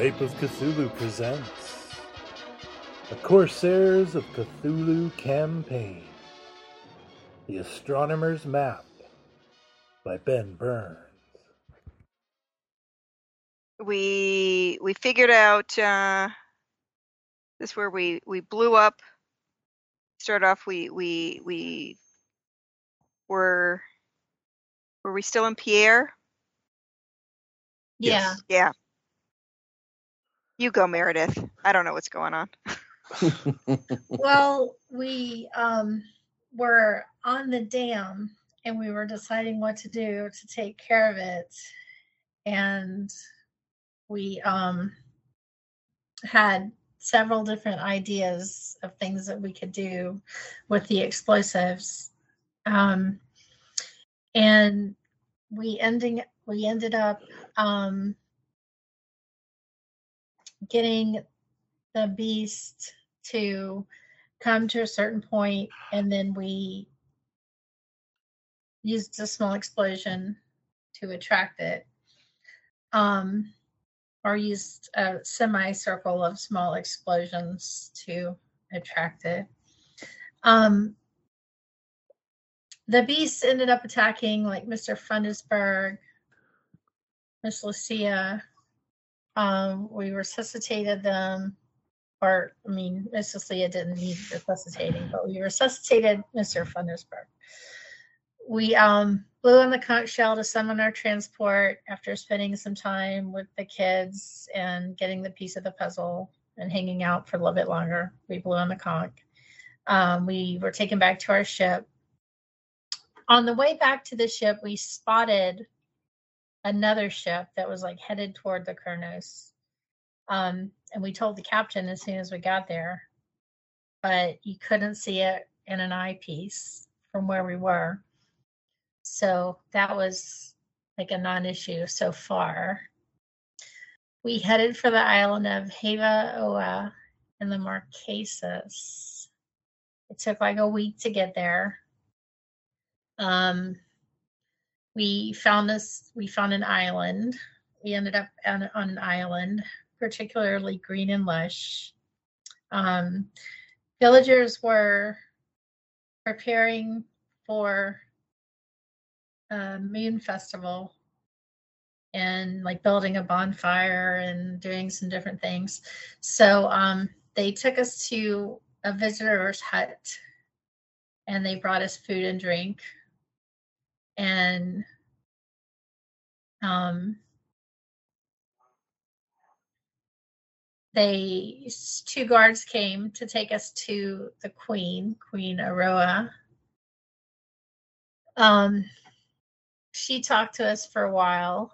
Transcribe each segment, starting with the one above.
Skype of Cthulhu presents Corsairs of Cthulhu Campaign. The Astronomer's Map by Ben Burns. we we figured out uh this is where we we blew up. Start off we we we were were we still in pierre? Yeah. yeah. You go meredith. I don't know what's going on Well, we um, were on the dam and we were deciding what to do to take care of it. And we um, had several different ideas of things that we could do with the explosives. Um, and we ending we ended up um, getting the beast to come to a certain point and then we used a small explosion to attract it um, or used a semicircle of small explosions to attract it. Um, the beast ended up attacking like mr Fundesberg, miss lucia um, we resuscitated them or I mean, Mrs. Leah didn't need resuscitating, but we resuscitated Mr. Fundersberg. We um, blew on the conch shell to summon our transport after spending some time with the kids and getting the piece of the puzzle and hanging out for a little bit longer. We blew on the conch. Um, we were taken back to our ship. On the way back to the ship, we spotted another ship that was like headed toward the Kurnos. Um, and we told the captain as soon as we got there, but you couldn't see it in an eyepiece from where we were. So that was like a non issue so far. We headed for the island of Hiva Oa in the Marquesas. It took like a week to get there. Um, we found this, we found an island. We ended up on, on an island particularly green and lush. Um, villagers were preparing for a moon festival and like building a bonfire and doing some different things. So um, they took us to a visitor's hut and they brought us food and drink. And um, they two guards came to take us to the queen queen aroa. Um she talked to us for a while.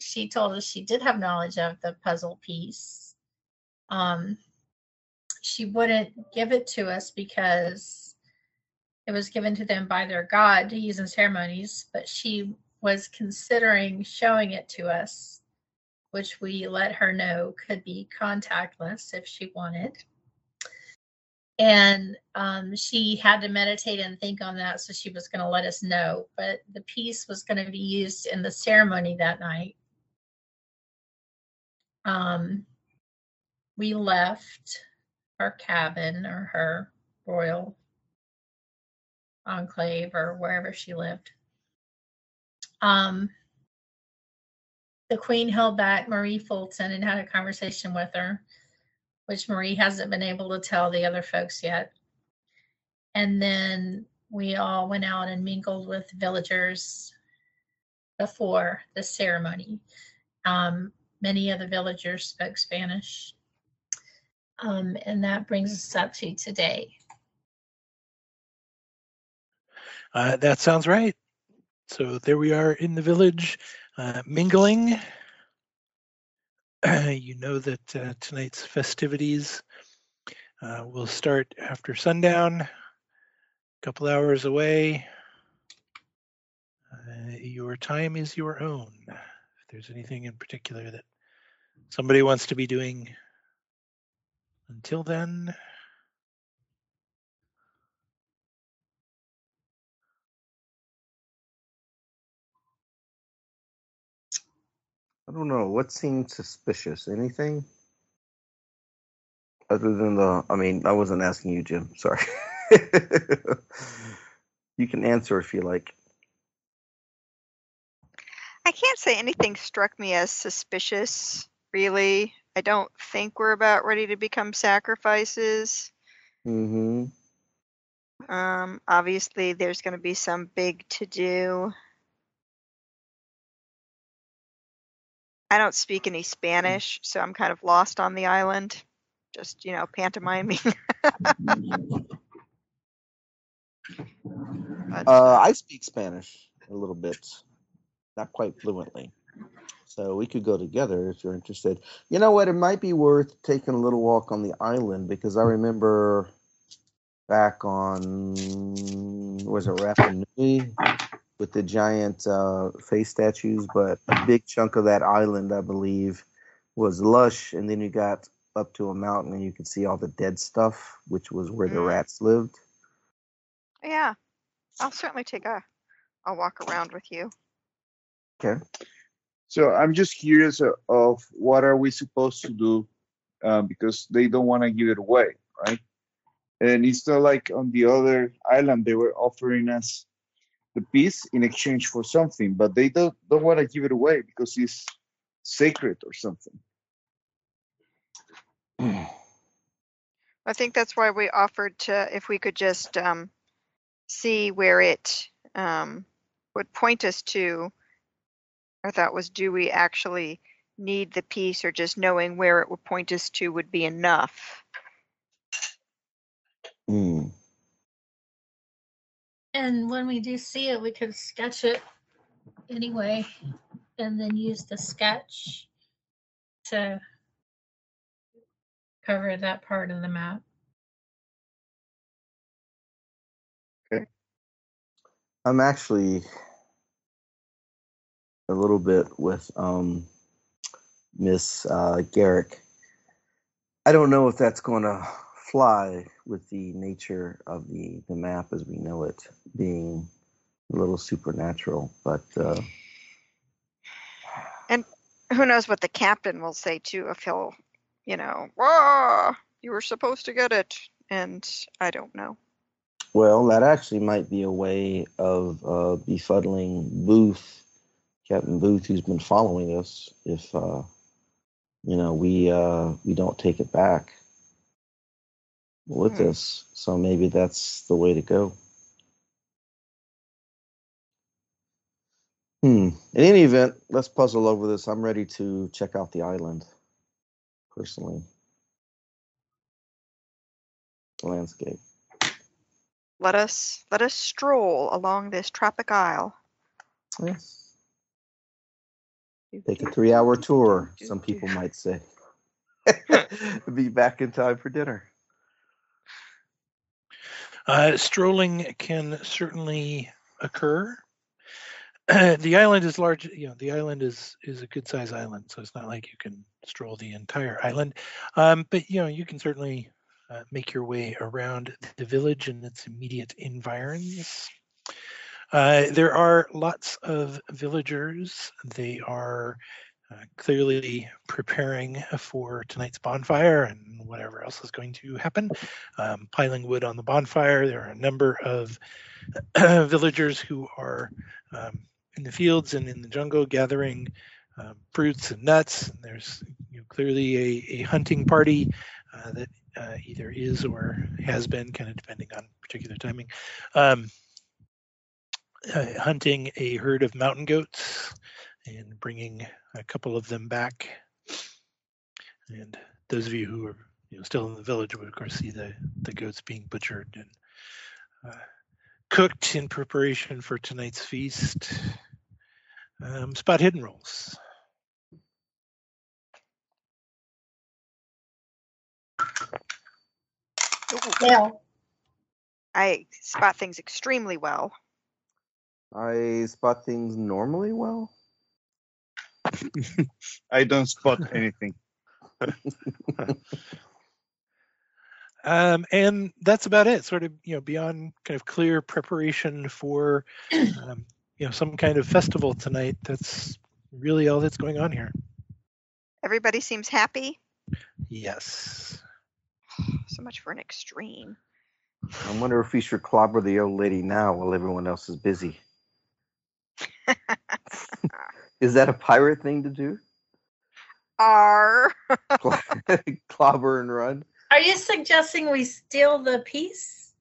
She told us she did have knowledge of the puzzle piece. Um she wouldn't give it to us because it was given to them by their god to use in ceremonies but she was considering showing it to us which we let her know could be contactless if she wanted. And um, she had to meditate and think on that, so she was going to let us know. But the piece was going to be used in the ceremony that night. Um, we left her cabin or her royal enclave or wherever she lived. Um, the Queen held back Marie Fulton and had a conversation with her, which Marie hasn't been able to tell the other folks yet. And then we all went out and mingled with villagers before the ceremony. Um, many of the villagers spoke Spanish. Um, and that brings us up to today. Uh, that sounds right. So there we are in the village, uh, mingling. you know that uh, tonight's festivities Uh, we'll start after sundown, a couple hours away. Uh, your time is your own. If there's anything in particular that somebody wants to be doing until then, I don't know. What seemed suspicious? Anything? Other than the, I mean, I wasn't asking you, Jim. Sorry. you can answer if you like. I can't say anything struck me as suspicious, really. I don't think we're about ready to become sacrifices. Mm-hmm. Um, obviously, there's going to be some big to do. I don't speak any Spanish, so I'm kind of lost on the island. Just, you know, pantomiming. But, Uh, I speak Spanish a little bit, not quite fluently. So we could go together if you're interested. You know what? It might be worth taking a little walk on the island because I remember back on was it Rapa Nui with the giant uh, face statues, but a big chunk of that island, I believe, was lush, and then you got up to a mountain and you could see all the dead stuff, which was where the Mm. rats lived. yeah, I'll certainly take a, a walk around with you. Okay. So I'm just curious of what are we supposed to do um, because they don't want to give it away, right? And it's not like on the other island they were offering us the piece in exchange for something, but they don't don't want to give it away because it's sacred or something. I think that's why we offered to, if we could just um, see where it um, would point us to. Our thought was, do we actually need the piece, or just knowing where it would point us to would be enough? Hmm. And when we do see it, we could sketch it anyway, and then use the sketch to cover that part of the map. Okay. I'm actually a little bit with um, Miss uh, Garrick. I don't know if that's going to fly with the nature of the, the map as we know it being a little supernatural, but uh, Who knows what the captain will say too if he'll, you know, whoa, you were supposed to get it, and I don't know. well, that actually might be a way of uh, befuddling Booth, Captain Booth, who's been following us. If uh, you know we uh, we don't take it back with Hmm. us, so maybe that's the way to go. Hmm. In any event, let's puzzle over this. I'm ready to check out the island, personally. The landscape. Let us let us stroll along this tropic isle. Yes. Take a three hour tour, some people might say. Be back in time for dinner. Uh, strolling can certainly occur. the island is large. You know, the island is is a good size island, so it's not like you can stroll the entire island. Um, but you know, you can certainly uh, make your way around the village and its immediate environs. Uh, there are lots of villagers. They are uh, clearly preparing for tonight's bonfire and whatever else is going to happen. Um, piling wood on the bonfire. There are a number of villagers who are um, in the fields and in the jungle gathering um, fruits and nuts. And there's you know, clearly a, a hunting party uh, that uh, either is or has been, kind of depending on particular timing, um, uh, hunting a herd of mountain goats and bringing a couple of them back. And those of you who are you know, still in the village would, of course, see the, the goats being butchered and uh, cooked in preparation for tonight's feast. Um, spot hidden rolls. Ooh, Well, I spot things extremely well. I spot things normally well. I don't spot anything. Um, and that's about it. Sort of, you know, beyond kind of clear preparation for, um, you know, some kind of festival tonight. That's really all that's going on here. Everybody seems happy. Yes. So much for an extreme. I wonder if we should clobber the old lady now while everyone else is busy. is that a pirate thing to do? R. Clobber and run? are you suggesting we steal the piece?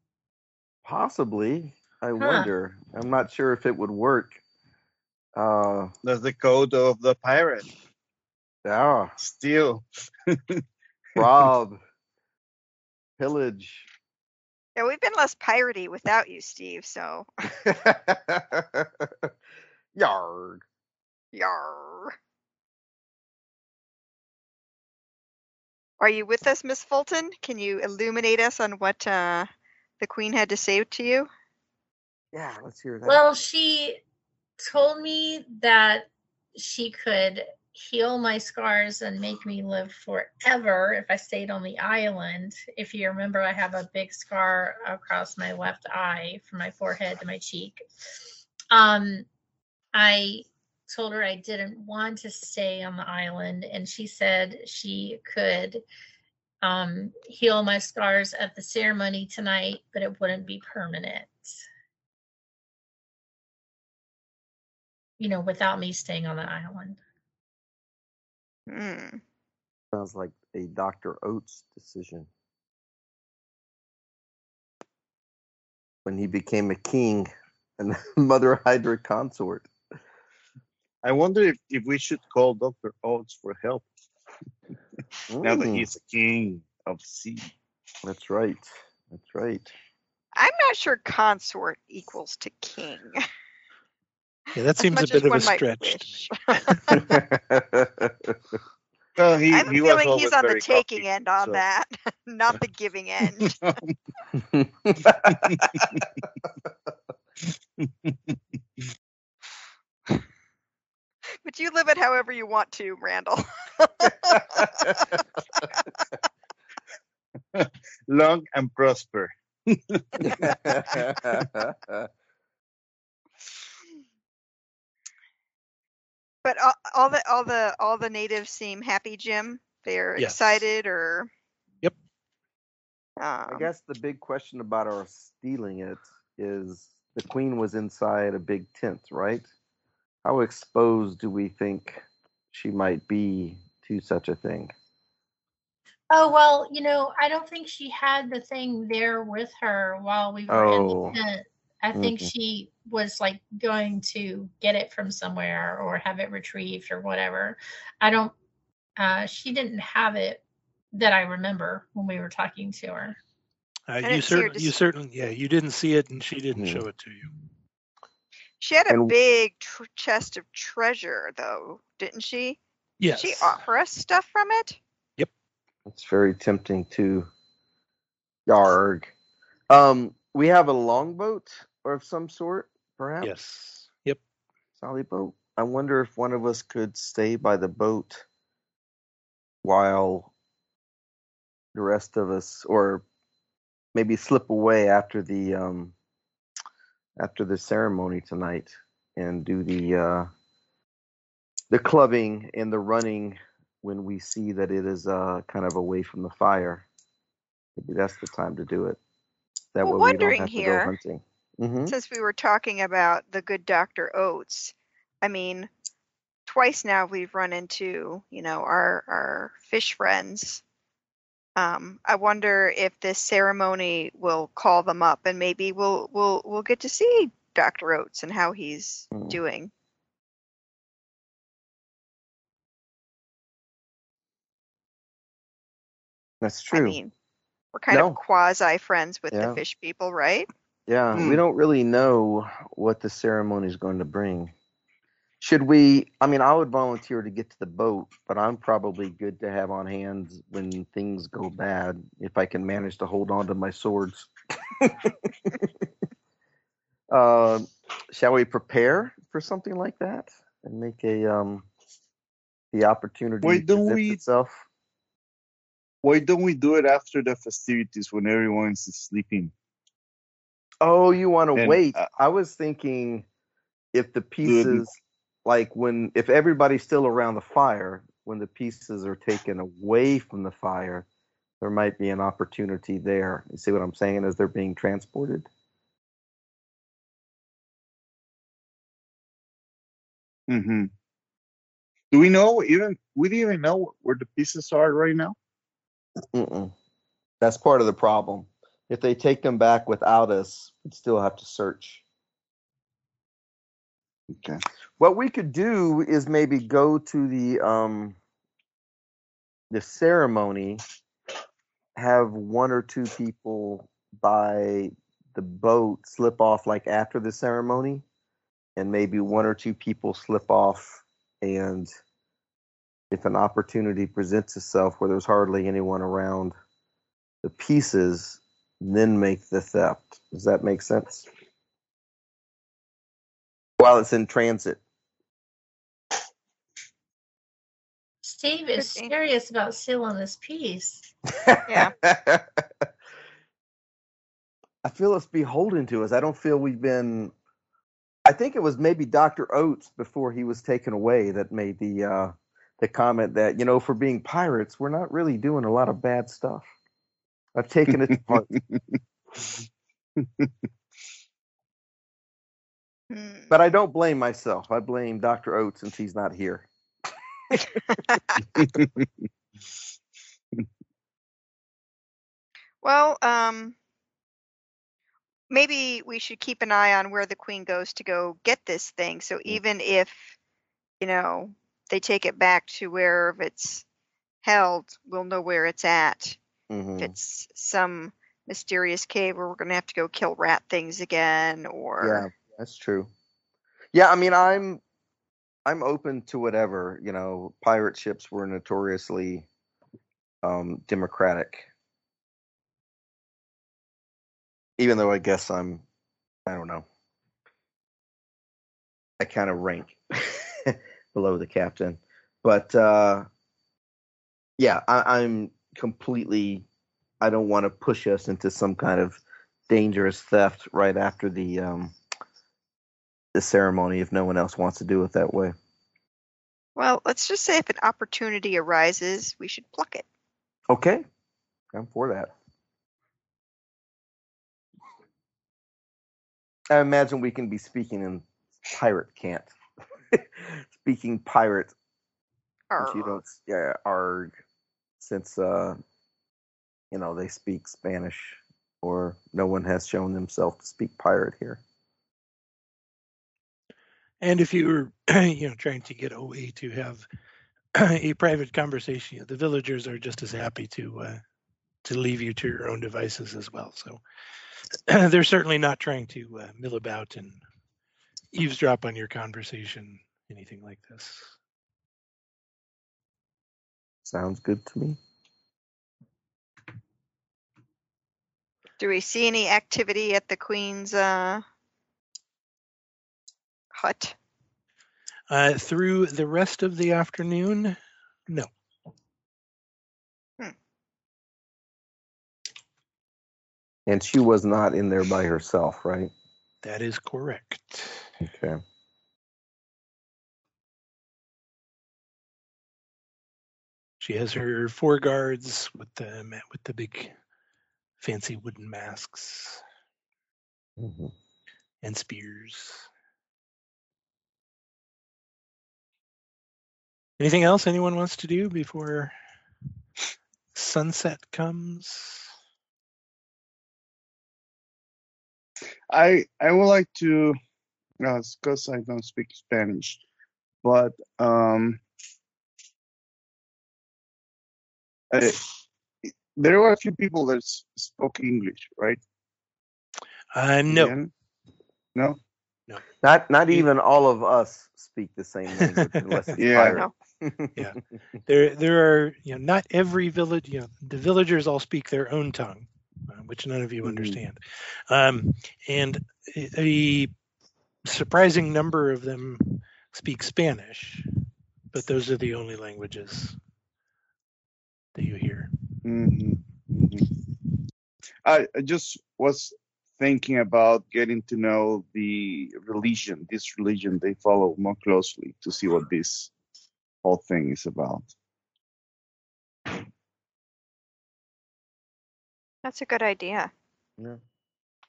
Possibly. I wonder. I'm not sure if it would work. Uh, That's the code of the pirate. yeah. Steal. Rob. Pillage. Yeah, we've been less piratey without you, Steve. So, Yarg. Yar. Are you with us, Miss Fulton? Can you illuminate us on what uh, the Queen had to say to you? Yeah, let's hear that. Well, she told me that she could heal my scars and make me live forever if I stayed on the island. If you remember, I have a big scar across my left eye from my forehead to my cheek. Um, I told her I didn't want to stay on the island, and she said she could um, heal my scars at the ceremony tonight, but it wouldn't be permanent. You know, without me staying on the island. Hmm. Sounds like a Dr. Oates decision. When he became a king and Mother Hydra consort. I wonder if, if we should call Dr. Oates for help now that Mm, he's a king of sea. That's right. That's right. I'm not sure consort equals to king. Yeah, that seems a bit of a stretch. Well, he, I'm he feeling always he's on the taking cocky, end on so- that, not the giving end. But you live it however you want to, Randall. Long and prosper. But all, all the all the all the natives seem happy, Jim. They're Yes. excited, or Yep. I Um, guess the big question about our stealing it is the queen was inside a big tent, right? How exposed do we think she might be to such a thing? Oh well, you know, I don't think she had the thing there with her while we were Oh. in the tent. I think Mhm. she was like going to get it from somewhere or have it retrieved or whatever. I don't uh she didn't have it that I remember when we were talking to her. Uh, you see her certainly, you certainly, yeah, you didn't see it, and she didn't Hmm. show it to you. She had a And- big tr- chest of treasure, though, didn't she? Yes. Did she offer us stuff from it? Yep. It's very tempting to yarg. Um, we have a longboat or of some sort, perhaps. Yes. Yep. Sally boat. I wonder if one of us could stay by the boat while the rest of us, or maybe slip away after the um, after the ceremony tonight and do the uh, the clubbing and the running when we see that it is uh, kind of away from the fire. Maybe that's the time to do it. That Well, way we don't wondering have to here- go hunting. hmm Since we were talking about the good Dr. Oates, I mean, twice now we've run into, you know, our our fish friends. Um, I wonder if this ceremony will call them up and maybe we'll we'll we'll get to see Dr. Oates and how he's Hmm. doing. That's true. I true. mean, we're kind No. of quasi friends with Yeah. the fish people, right? Yeah, Hmm. we don't really know what the ceremony is going to bring. Should we? I mean, I would volunteer to get to the boat, but I'm probably good to have on hand when things go bad if I can manage to hold on to my swords. uh, shall we prepare for something like that and make a um the opportunity Why don't we- itself? Why don't we do it after the festivities when everyone's sleeping? Oh, you want to wait? uh, I was thinking if the pieces, like when, if everybody's still around the fire, when the pieces are taken away from the fire, there might be an opportunity there. You see what I'm saying? As they're being transported. hmm Do we know even? We don't even know where the pieces are right now. Mm-mm. That's part of the problem. If they take them back without us, we'd still have to search. Okay. What we could do is maybe go to the um the ceremony, have one or two people by the boat slip off like after the ceremony, and maybe one or two people slip off and if an opportunity presents itself where there's hardly anyone around the pieces, then make the theft. Does that make sense? While it's in transit. Steve is serious about stealing this piece. Yeah. I feel it's beholden to us. I don't feel we've been. I think it was maybe Dr. Oates before he was taken away that made the uh, the comment that you know for being pirates we're not really doing a lot of bad stuff. I've taken it to heart, Hmm. but I don't blame myself. I blame Dr. Oates since he's not here. Well, um, maybe we should keep an eye on where the queen goes to go get this thing. So even if, you know, they take it back to wherever it's held, we'll know where it's at. Mhm. If it's some mysterious cave where we're going to have to go kill rat things again, Yeah, or that's true. Yeah, I mean, I'm I'm open to whatever. You know, pirate ships were notoriously um, democratic, even though I guess I'm I don't know. I kind of rank below the captain, but uh, yeah, I, I'm completely. I don't want to push us into some kind of dangerous theft right after the um, the ceremony if no one else wants to do it that way. well, let's just say if an opportunity arises, we should pluck it. Okay, I'm for that. I imagine we can be speaking in pirate cant. speaking pirate if you don't yeah arg since uh you know they speak spanish or no one has shown themselves to speak pirate here And if you were, you know, trying to get OA to have a private conversation, the villagers are just as happy to uh, to leave you to your own devices as well. So they're certainly not trying to uh, mill about and eavesdrop on your conversation, anything like this. sounds good to me Do we see any activity at the queen's uh, hut? Uh, through the rest of the afternoon, no. and she was not in there by herself right That is correct. okay She has her four guards with the with the big fancy wooden masks Mhm. and spears. Anything else anyone wants to do before sunset comes? I I would like to, uh, because I don't speak Spanish, but um, I, there were a few people that spoke English, right? Uh, In the no. No. Not not even all of us speak the same language unless it's Yeah. Yeah. There, there are, you know, not every village, you know, the villagers all speak their own tongue, uh, which none of you Mhm. understand. Um, and a, surprising number of them speak Spanish, but those are the only languages that you hear. Mhm, mhm. I, I just was thinking about getting to know the religion, this religion they follow more closely to see what this whole thing is about. That's a good idea. Yeah.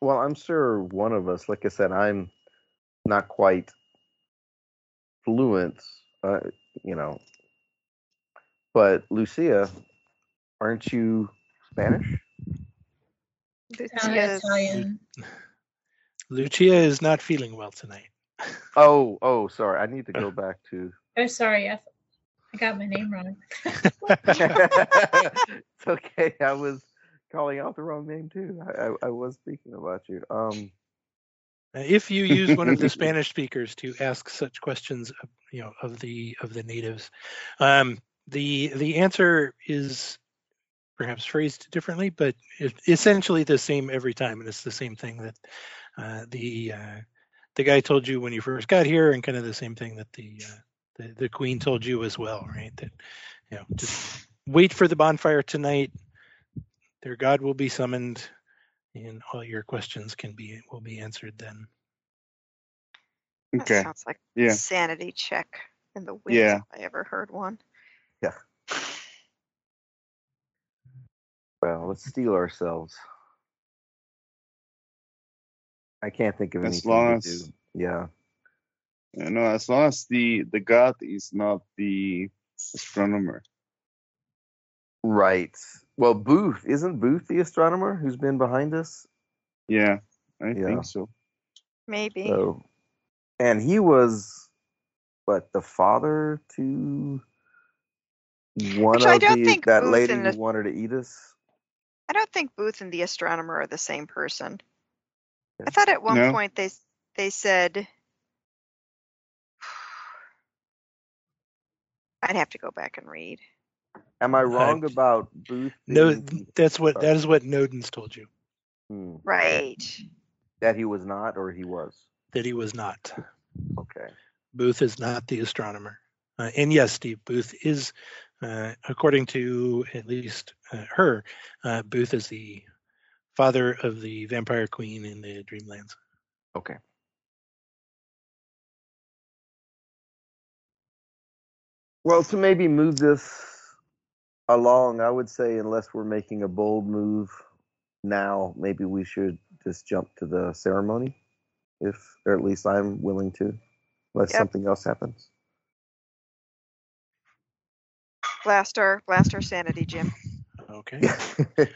Well, I'm sure one of us, like I said, I'm not quite fluent, uh, you know. But Lucia, aren't you Spanish? Lucia's- Italian. Lucia is not feeling well tonight. Oh, oh, sorry. I need to go back to. Oh, sorry, I, I got my name wrong. it's okay. I was calling out the wrong name too. I, I, I was speaking about you. Um, Uh, If you use one of the Spanish speakers to ask such questions, of, you know, of the of the natives, um, the the answer is perhaps phrased differently, but it, essentially the same every time, and it's the same thing that uh, the uh, the guy told you when you first got here, and kind of the same thing that the uh, the, the queen told you as well, right? That you know, just wait for the bonfire tonight. Their god will be summoned, and all your questions can be will be answered then. That Okay. sounds like Yeah. sanity check in the wind Yeah. I ever heard one. Yeah. Well, let's steel ourselves. I can't think of As anything long to as- do. Yeah. You know, as long as the the god is not the astronomer. Right. Well, Booth isn't Booth the astronomer who's been behind us? Yeah, I Yeah. think so. Maybe. So, and he was what the father to one Which I of don't the think that Booth lady and who the- wanted to eat us. I don't think Booth and the astronomer are the same person. I thought at one No? point they they said I'd have to go back and read. Am I wrong about Booth? No, that's what that is what Nodens told you Hmm. Right. that he was not, or he was. that he was not. Okay. Booth is not the astronomer. Uh, and yes, Steve Booth is, uh, according to at least uh, her, uh, Booth is the father of the vampire queen in the Dreamlands. Okay. Well, to maybe move this along, I would say, unless we're making a bold move now, maybe we should just jump to the ceremony, if, or at least I'm willing to, unless Yep. something else happens. Blast our blast our sanity, Jim. Okay.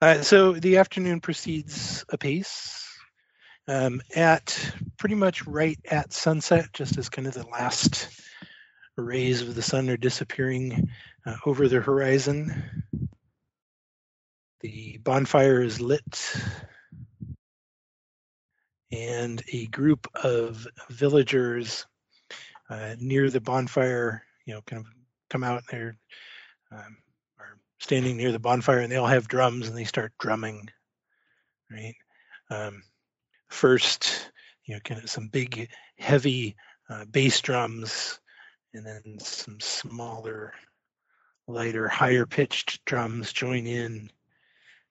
Uh, so the afternoon proceeds apace. Um, at pretty much right at sunset, just as kind of the last rays of the sun are disappearing uh, over the horizon, the bonfire is lit, and a group of villagers uh, near the bonfire, you know, kind of come out. They're um, are standing near the bonfire, and they all have drums, and they start drumming. Right. Um, first, you know, kind of some big, heavy uh, bass drums, and then some smaller, lighter, higher pitched drums join in.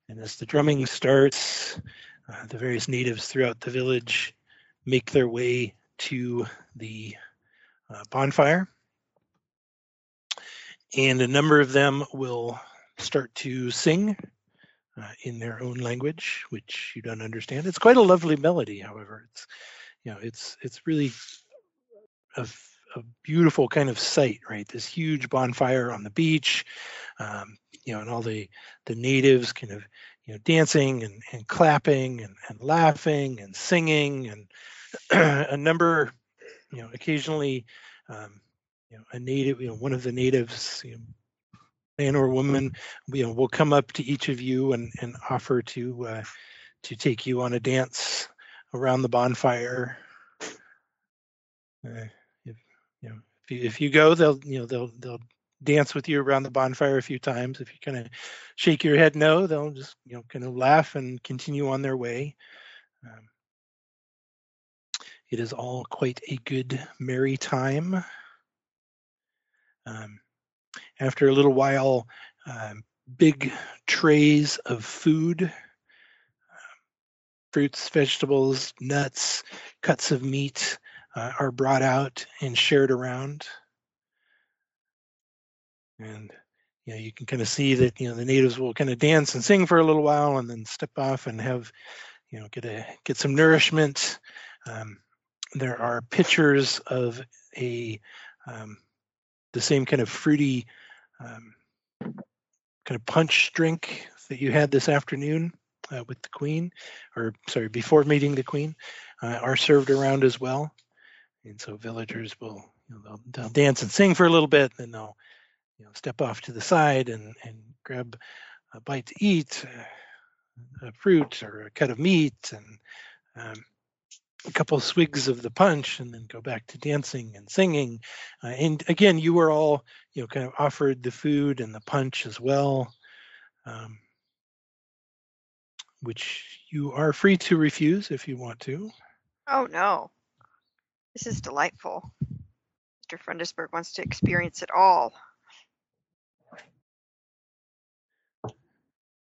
And as the drumming starts, uh, the various natives throughout the village make their way to the uh, bonfire. And a number of them will start to sing uh, in their own language, which you don't understand. It's quite a lovely melody, however. It's you know, it's it's really a, a beautiful kind of sight, right? This huge bonfire on the beach, um, you know, and all the the natives kind of you know dancing and, and clapping and, and laughing and singing and a number, you know, occasionally, um, you know, a native, you know, one of the natives, you know, man or woman, you know, will come up to each of you and, and offer to uh, to take you on a dance around the bonfire. Uh, you know, if you, if you go, they'll you know they'll they'll dance with you around the bonfire a few times. If you kind of shake your head no, they'll just you know kind of laugh and continue on their way. Um, it is all quite a good merry time. Um, after a little while, um, big trays of food, um, fruits, vegetables, nuts, cuts of meat uh, are brought out and shared around. And you know, you can kind of see that you know the natives will kind of dance and sing for a little while and then step off and have you know get a get some nourishment. Um, there are pictures of a um, the same kind of fruity um, kind of punch drink that you had this afternoon uh, with the queen, or sorry, before meeting the queen, uh, are served around as well. And so villagers will you know, they'll, they'll dance and sing for a little bit, and then they'll you know step off to the side and and grab a bite to eat, uh, a fruit or a cut of meat, and um, a couple of swigs of the punch and then go back to dancing and singing. Uh, and again, you were all, you know, kind of offered the food and the punch as well, um, which you are free to refuse if you want to. Oh no. This is delightful. Mr. Frundesberg wants to experience it all.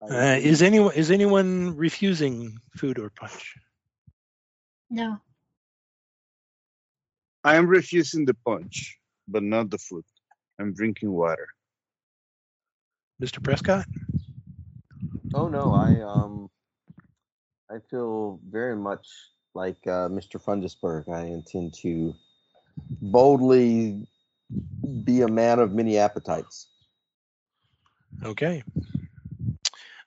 Uh, is anyone is anyone refusing food or punch? No. I am refusing the punch, but not the food. I'm drinking water. Mr. Prescott? Oh no, I um, I feel very much like uh, Mr. Fundisberg. I intend to boldly be a man of many appetites. Okay.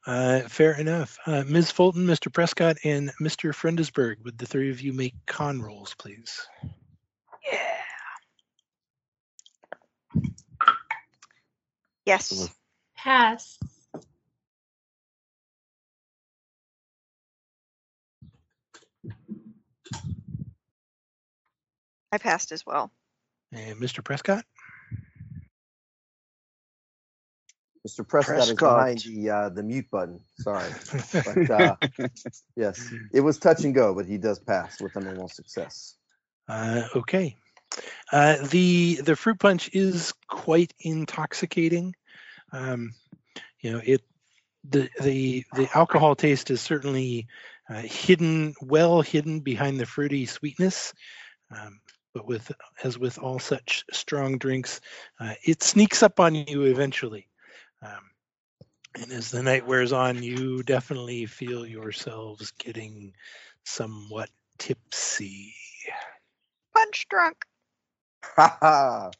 Uh, fair enough. Uh, Ms. Fulton, Mr. Prescott, and Mr. Frendesberg, would the three of you make con rolls, please? Yeah. Yes. Pass. I passed as well. And Mr. Prescott? Mr. Prescott, is Prescott. behind the uh, the mute button. Sorry, but uh, yes, it was touch and go, but he does pass with a normal success. Uh, okay. Uh, the the fruit punch is quite intoxicating. Um, you know, it the the the alcohol taste is certainly uh, hidden, well hidden behind the fruity sweetness. Um, but with as with all such strong drinks, uh, it sneaks up on you eventually. Um, and as the night wears on, you definitely feel yourselves getting somewhat tipsy. Punch drunk. Ha ha!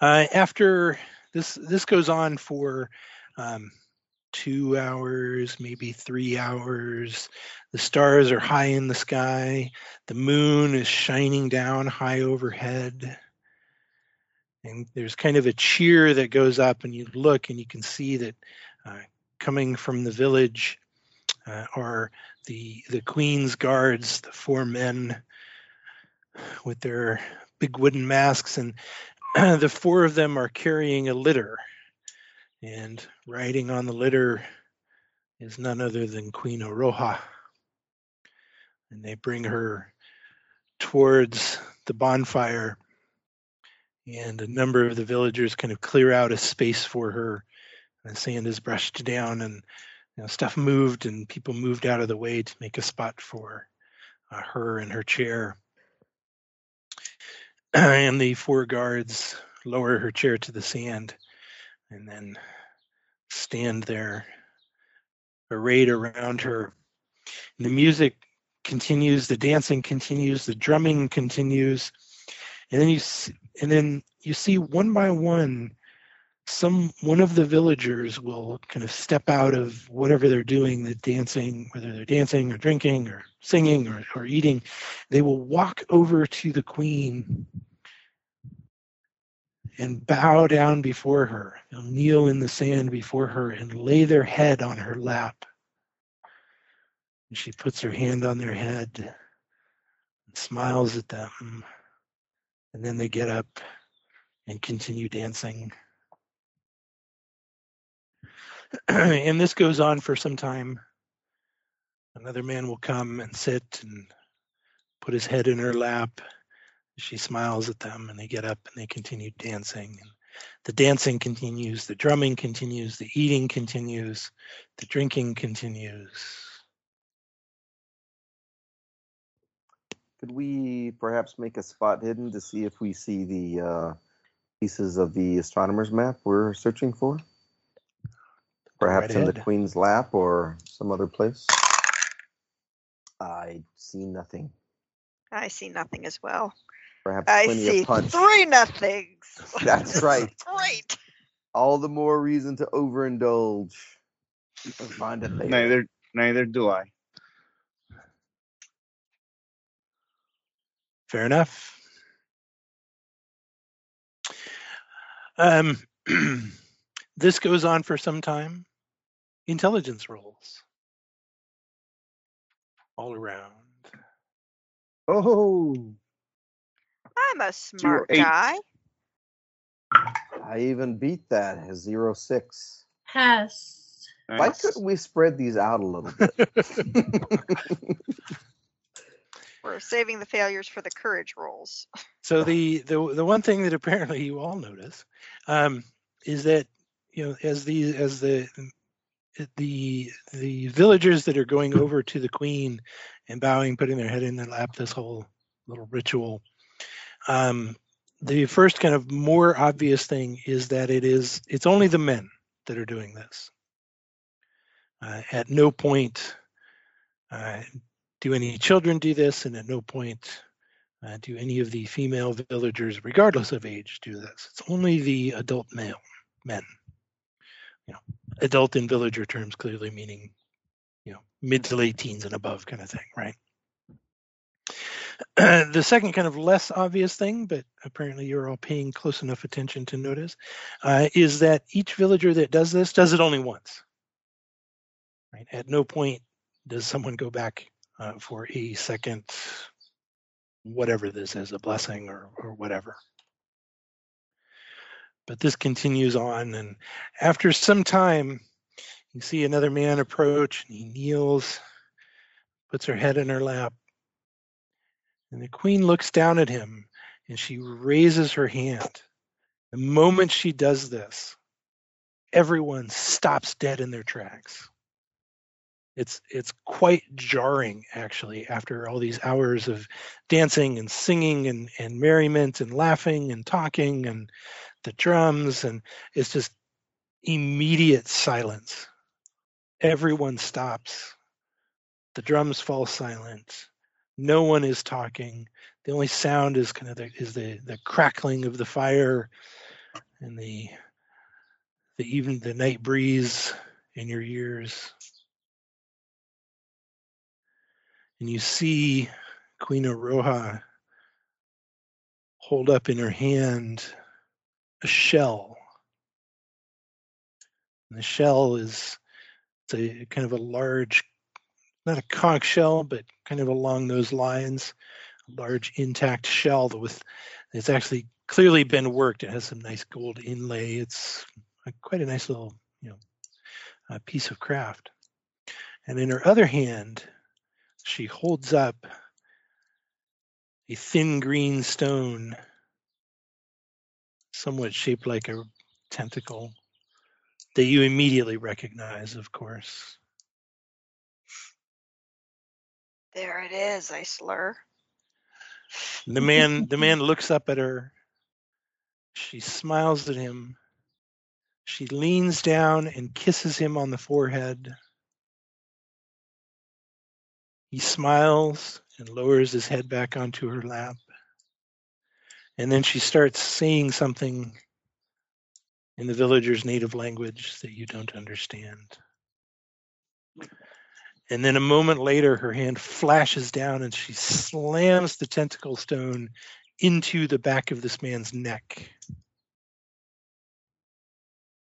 Uh, after this, this goes on for um, two hours, maybe three hours. The stars are high in the sky. The moon is shining down high overhead. And there's kind of a cheer that goes up, and you look and you can see that uh, coming from the village uh, are the the queen's guards, the four men with their big wooden masks, and the four of them are carrying a litter. And riding on the litter is none other than Queen Oroha. And they bring her towards the bonfire, and a number of the villagers kind of clear out a space for her. And the sand is brushed down, and you know, stuff moved, and people moved out of the way to make a spot for uh, her and her chair. and the four guards lower her chair to the sand and then stand there arrayed around her. And the music continues, the dancing continues, the drumming continues, and then you s- and then you see one by one some one of the villagers will kind of step out of whatever they're doing the dancing whether they're dancing or drinking or singing or, or eating. They will walk over to the queen and bow down before her they'll kneel in the sand before her and lay their head on her lap And she puts her hand on their head and smiles at them. And then they get up and continue dancing. and this goes on for some time. Another man will come and sit and put his head in her lap. She smiles at them and they get up and they continue dancing. And the dancing continues, the drumming continues, the eating continues, the drinking continues. Could we perhaps make a spot hidden to see if we see the uh, pieces of the astronomer's map we're searching for? Perhaps in the. Queen's lap or some other place? I see nothing. I see nothing as well. Perhaps I plenty see of punch. three nothings. That's right. Great. All the more reason to overindulge. Find it there. Neither neither do I. Fair enough. Um, this goes on for some time. Intelligence rolls all around. Oh, I'm a smart eight. guy. I even beat that as zero six. Pass. Why nice. couldn't we spread these out a little bit? We're saving the failures for the courage rolls. So the, the the one thing that apparently you all notice um, is that you know as the as the the the villagers that are going over to the queen and bowing, putting their head in their lap, this whole little ritual. Um, the first kind of more obvious thing is that it is it's only the men that are doing this. Uh, at no point uh, do any children do this, and at no point uh, do any of the female villagers, regardless of age, do this. It's only the adult male men. You know, adult in villager terms, clearly meaning, you know, mid to late teens and above, kind of thing, right? the second kind of less obvious thing, but apparently you're all paying close enough attention to notice, uh, is that each villager that does this does it only once. Right? At no point does someone go back uh, for a second, whatever this is, a blessing or, or whatever. But this continues on, and after some time, you see another man approach, and he kneels, puts her head in her lap, and the queen looks down at him, and she raises her hand. The moment she does this, everyone stops dead in their tracks. It's it's quite jarring actually after all these hours of dancing and singing and, and merriment and laughing and talking and the drums and it's just immediate silence. Everyone stops. The drums fall silent no one is talking the only sound is kind of the, is the the crackling of the fire and the the even the night breeze in your ears and you see Queen Aroha hold up in her hand a shell. And the shell is it's a kind of a large, not a conch shell, but kind of along those lines, a large intact shell with it's actually clearly been worked. It has some nice gold inlay. It's quite a nice little, you know, uh, piece of craft. And in her other hand, she holds up a thin green stone, somewhat shaped like a tentacle, that you immediately recognize, of course. There it is, I slur. The man the man looks up at her. She smiles at him. She leans down and kisses him on the forehead. He smiles and lowers his head back onto her lap. And then she starts saying something in the villager's native language that you don't understand. And then a moment later, her hand flashes down and she slams the tentacle stone into the back of this man's neck.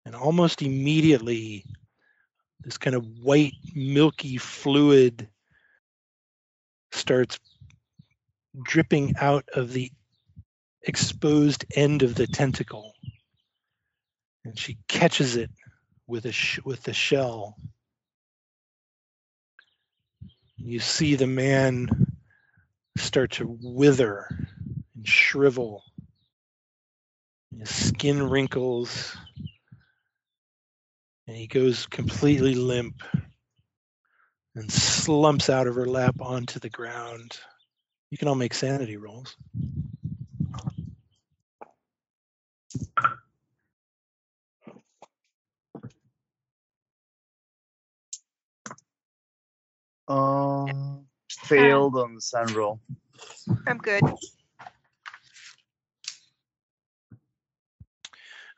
And almost immediately, this kind of white, milky fluid starts dripping out of the exposed end of the tentacle. And she catches it with a sh- with the shell. You see the man start to wither and shrivel. His skin wrinkles, and he goes completely limp and slumps out of her lap onto the ground. You can all make sanity rolls. Um, failed on the SAN roll. I'm good.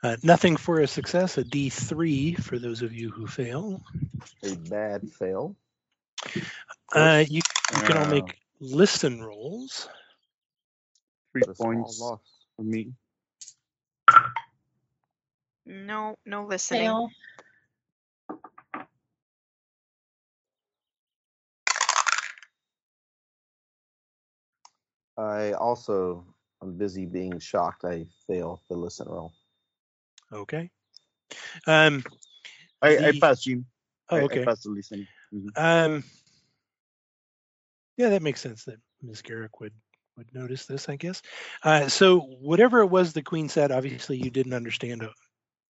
Uh, nothing for a success, a D3 for those of you who fail. A bad fail. Uh, you, you can all make listen rolls. three A points loss. for me. No, no listening. Fail. I also I'm busy being shocked. I fail the listen roll. Okay. Um, I, I The- passed Jim. oh, I, I okay. passed the listening. Um, yeah, that makes sense that Ms. Garrick would would notice this, I guess. Uh, so whatever it was the Queen said, obviously you didn't understand a,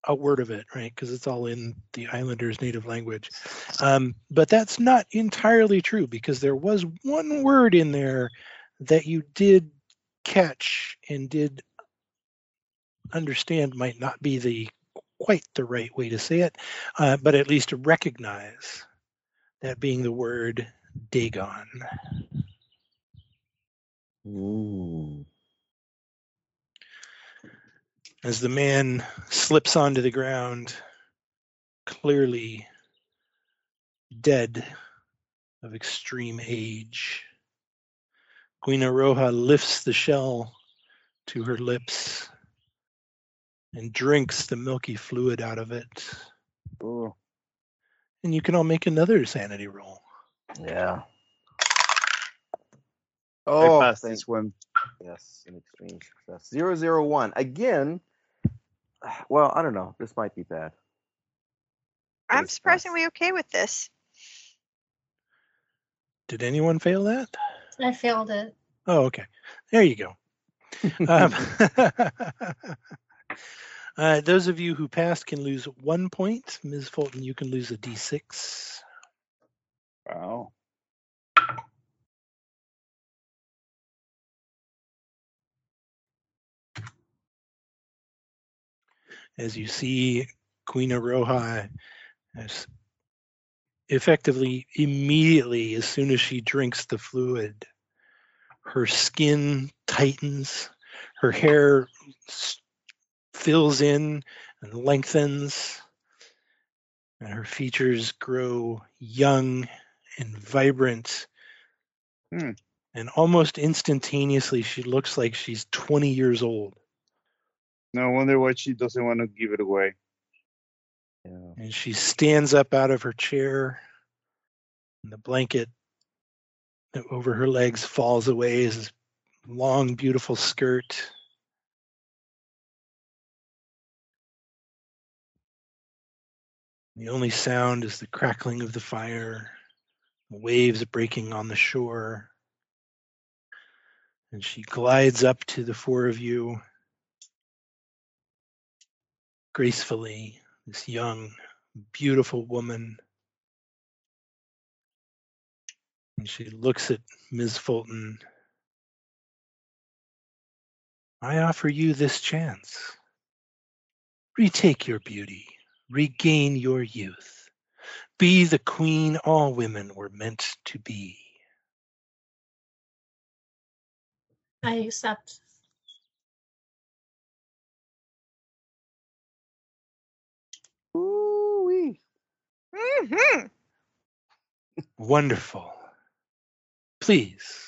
a word of it, right? Because it's all in the Islanders' native language. Um, but that's not entirely true because there was one word in there that you did catch and did understand might not be the quite the right way to say it, uh, but at least to recognize that being the word Dagon. Ooh. As the man slips onto the ground, clearly dead of extreme age, Queen Aroha lifts the shell to her lips and drinks the milky fluid out of it. Oh, And you can all make another sanity roll. Yeah. Oh, passed thank this one. yes, an extreme success. Zero zero one again. Well, I don't know. This might be bad. I'm Yes, yes. surprisingly okay with this. Did anyone fail that? I failed it. Oh, okay. There you go. Um, uh, those of you who passed can lose one point. Ms. Fulton, you can lose a d6. Wow. As you see, Queen Aroha has effectively, immediately, as soon as she drinks the fluid, her skin tightens, her hair fills in and lengthens, and her features grow young and vibrant. Hmm. And almost instantaneously, she looks like she's 20 years old. No wonder why she doesn't want to give it away. Yeah. And she stands up out of her chair, and the blanket over her legs falls away as a long, beautiful skirt. The only sound is the crackling of the fire, the waves breaking on the shore. And she glides up to the four of you gracefully, this young, beautiful woman. And she looks at Ms. Fulton. I offer you this chance. Retake your beauty, regain your youth. Be the queen all women were meant to be. I accept. Ooh wee. Mm-hmm. Wonderful. Please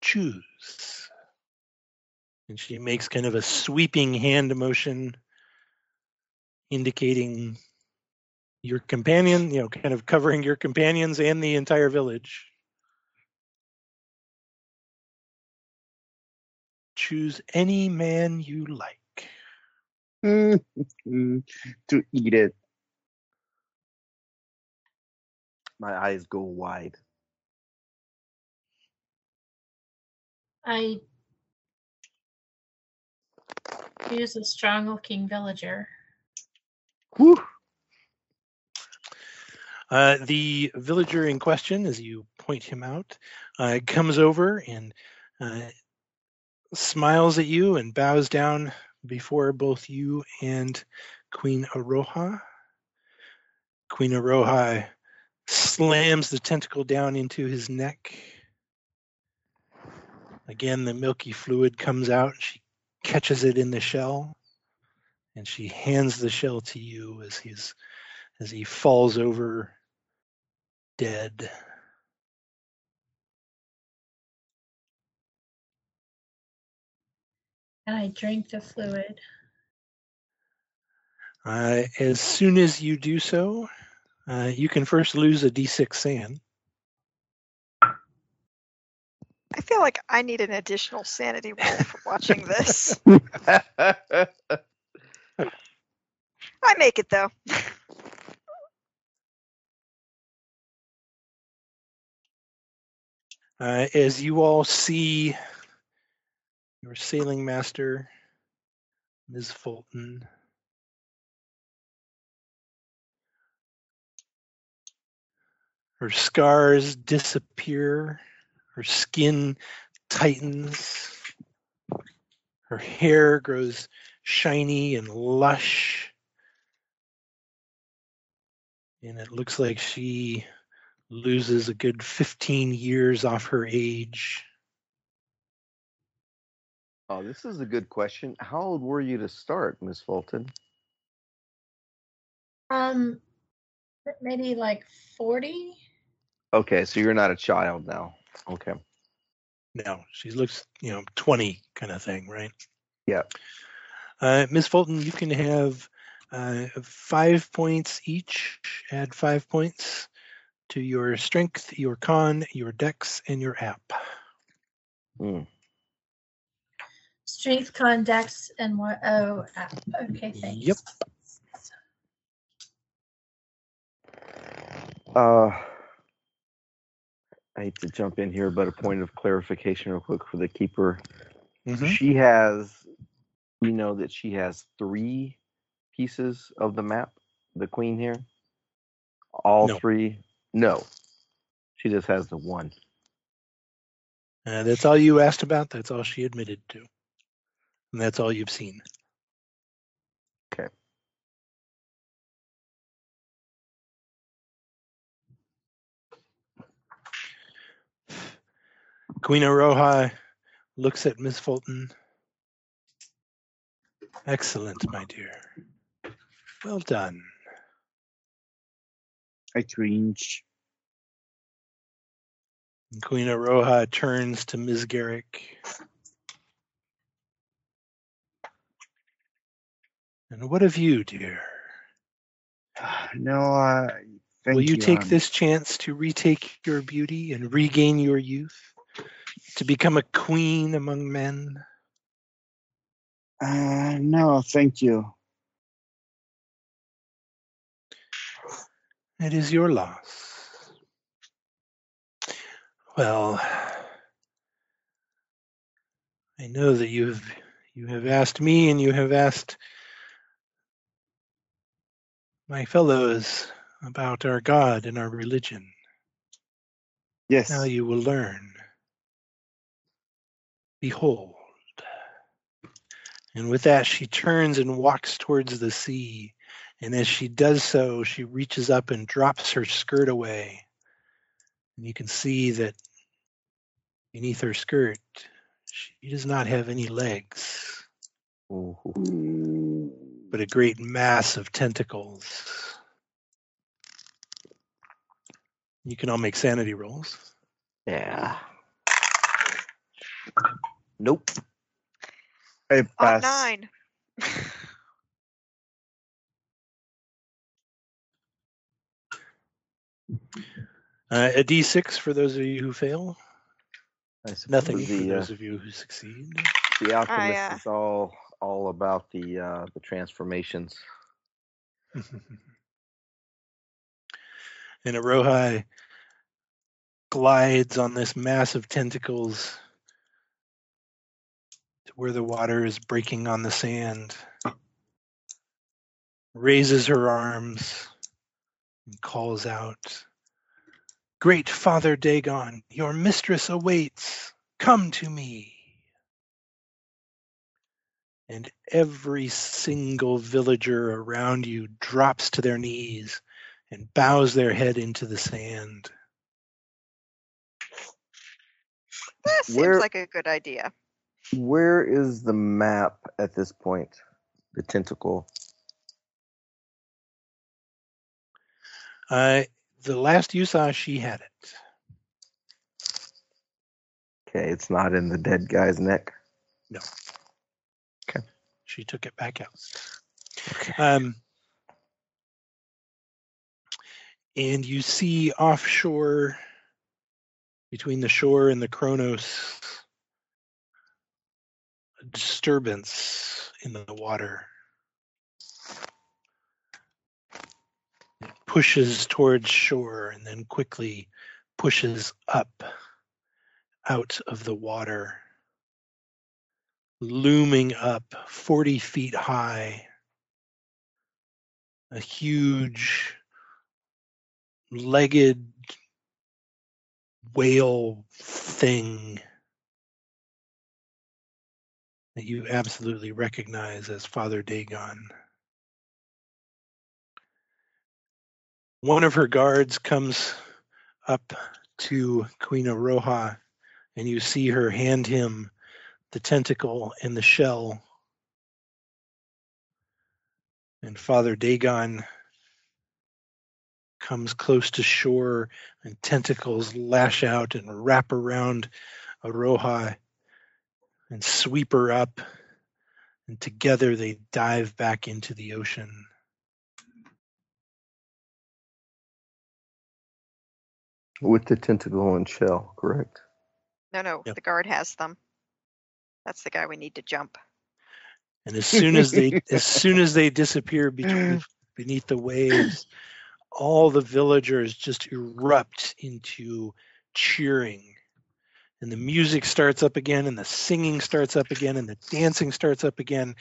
choose. And she makes kind of a sweeping hand motion indicating your companion, you know, kind of covering your companions and the entire village. Choose any man you like. to eat it. My eyes go wide. I choose a strong-looking villager. Whew. Uh, the villager in question, as you point him out, uh, comes over and uh, smiles at you and bows down before both you and Queen Aroha. Queen Aroha slams the tentacle down into his neck. Again, the milky fluid comes out. She catches it in the shell, and she hands the shell to you as he's as he falls over dead. And I drink the fluid. Uh, as soon as you do so, uh, you can first lose a d6 SAN. I feel like I need an additional sanity roll for watching this. I make it though. Uh, as you all see your sailing master, Ms. Fulton, her scars disappear, her skin tightens, her hair grows shiny and lush, and it looks like she loses a good 15 years off her age. Oh, this is a good question. How old were you to start, Miss Fulton? Um, maybe like 40. Okay, so you're not a child now. Okay. No, she looks, you know, 20 kind of thing, right? Yeah. Uh, Ms. Fulton, you can have uh, five points each. Add five points to your strength, your con, your dex, and your app. Hmm. Strength, con, dex, and what? Oh, app. Okay, thanks. Yep. Uh, I hate to jump in here, but a point of clarification, real quick, for the keeper. Mhm. She has, We know, that she has three pieces of the map. The queen here, all No. three. No, she just has the one. Uh, that's all you asked about. That's all she admitted to. And that's all you've seen. Okay. Queen Aroha looks at Miss Fulton. Excellent, my dear. Well done. I cringe. And Queen Aroha turns to Ms. Garrick. And what of you, dear? No, uh, thank Will you take um, this chance to retake your beauty and regain your youth? To become a queen among men? Uh, no, thank you. It is your loss. Well, I know that you have you have asked me and you have asked my fellows about our God and our religion. Yes. Now you will learn. Behold. And with that, she turns and walks towards the sea. And as she does so, she reaches up and drops her skirt away. And you can see that beneath her skirt, she does not have any legs, Ooh. Hmm. But a great mass of tentacles. You can all make sanity rolls. Yeah. Nope. I On pass. nine. Uh, a d6 for those of you who fail. I suppose Nothing for the, uh, those of you who succeed. The alchemist uh, is all all about the uh, the transformations. and Arohai glides on this mass of tentacles to where the water is breaking on the sand, raises her arms, and calls out, Great Father Dagon, your mistress awaits. Come to me. And every single villager around you drops to their knees and bows their head into the sand. That seems Where- like a good idea. Where is the map at this point? The tentacle. Uh, the last you saw, she had it. Okay, it's not in the dead guy's neck. She took it back out. Okay. Um, and you see offshore, between the shore and the Kronos, a disturbance in the water. It pushes towards shore and then quickly pushes up out of the water, looming up 40 feet high a huge legged whale thing that you absolutely recognize as Father Dagon. One of her guards comes up to Queen Aroha, and you see her hand him the tentacle and the shell and Father Dagon comes close to shore, and tentacles lash out and wrap around Aroha and sweep her up, and together they dive back into the ocean. With the tentacle and shell, correct? No, no, Yep. the guard has them. That's the guy we need to jump. And as soon as they as soon as they disappear between, beneath the waves, all the villagers just erupt into cheering. And the music starts up again, and the singing starts up again, and the dancing starts up again.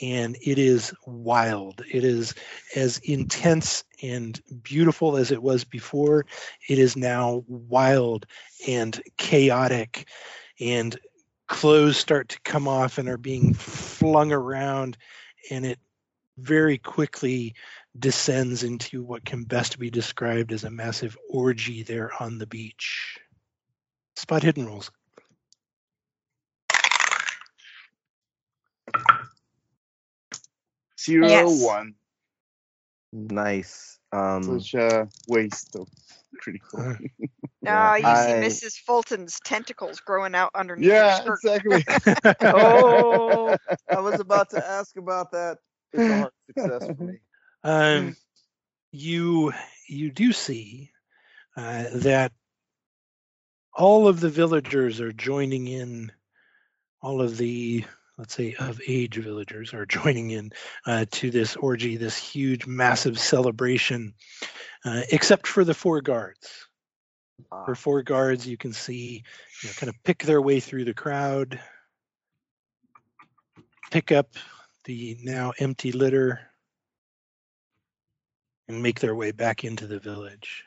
And it is wild. It is as intense and beautiful as it was before. It is now wild and chaotic. And clothes start to come off and are being flung around. And it very quickly descends into what can best be described as a massive orgy there on the beach. Spot hidden rolls. Zero Yes. one. Nice. Um, Such a waste of critical. No, Yeah, you I- see Mrs. Fulton's tentacles growing out underneath her yeah, skirt. exactly. oh, I was about to ask about that. It's a hard success for me. um, you you do see uh, that all of the villagers are joining in. All of the let's say of age villagers are joining in uh, to this orgy, this huge, massive celebration, uh, except for the four guards. Ah, For four guards, you can see, you know, kind of pick their way through the crowd, pick up the now empty litter, and make their way back into the village.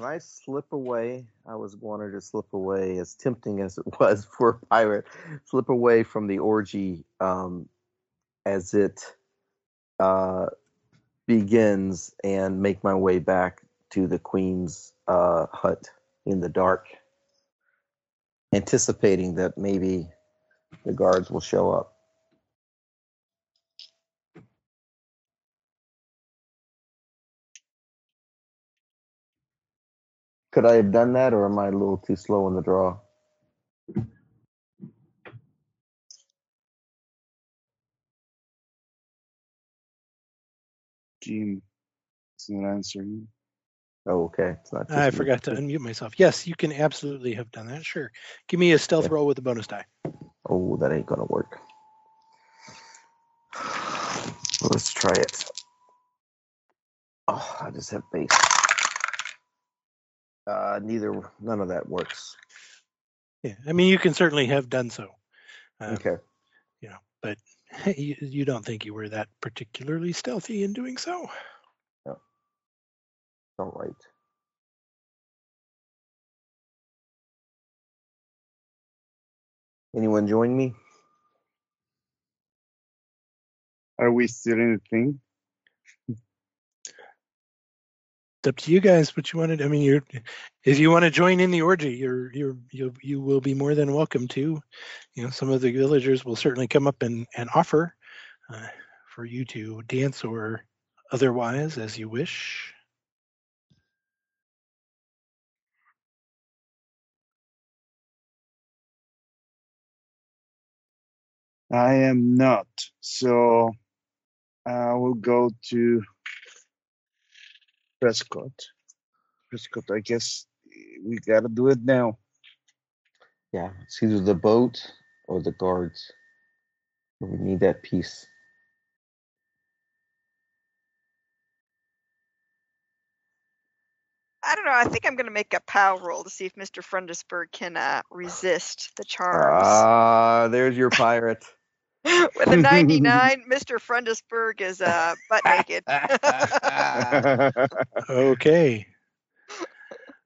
Can I slip away? I was wanting to slip away, as tempting as it was for a pirate, slip away from the orgy um, as it uh, begins and make my way back to the queen's uh, hut in the dark, anticipating that maybe the guards will show up. Could I have done that, or am I a little too slow in the draw? Gene is not answering. Oh, okay. It's not just I me. forgot to unmute myself. Yes, you can absolutely have done that. Sure. Give me a stealth Okay. roll with a bonus die. Oh, that ain't gonna work. Let's try it. Oh, I just have base. Uh, neither, none of that works. Yeah, I mean, you can certainly have done so. Um, Okay. You know, but you, you don't think you were that particularly stealthy in doing so. No. All right. Anyone join me? Are we still in the thing? It's up to you guys what you wanted. I mean, you're if you want to join in the orgy, you're you're you you will be more than welcome to. You know, some of the villagers will certainly come up and and offer uh, for you to dance or otherwise as you wish. I am not. So I will go to Prescott. Prescott, I guess we gotta do it now. Yeah, it's either the boat or the guards. We need that piece. I don't know. I think I'm going to make a POW roll to see if Mr. Frundisberg can uh, resist the charms. Ah, there's your pirate. With a 99, Mr. Frundisberg is uh, butt naked. Okay.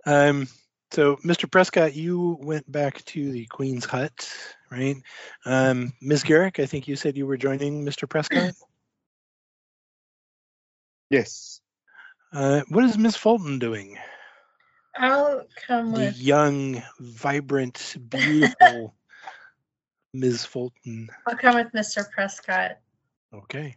Um. So, Mr. Prescott, you went back to the Queen's Hut, right? Um, Ms. Garrick, I think you said you were joining Mr. Prescott. yes. Uh, what is Miss Fulton doing? I'll come The with. young, vibrant, beautiful Ms. Fulton. I'll come with Mr. Prescott. Okay.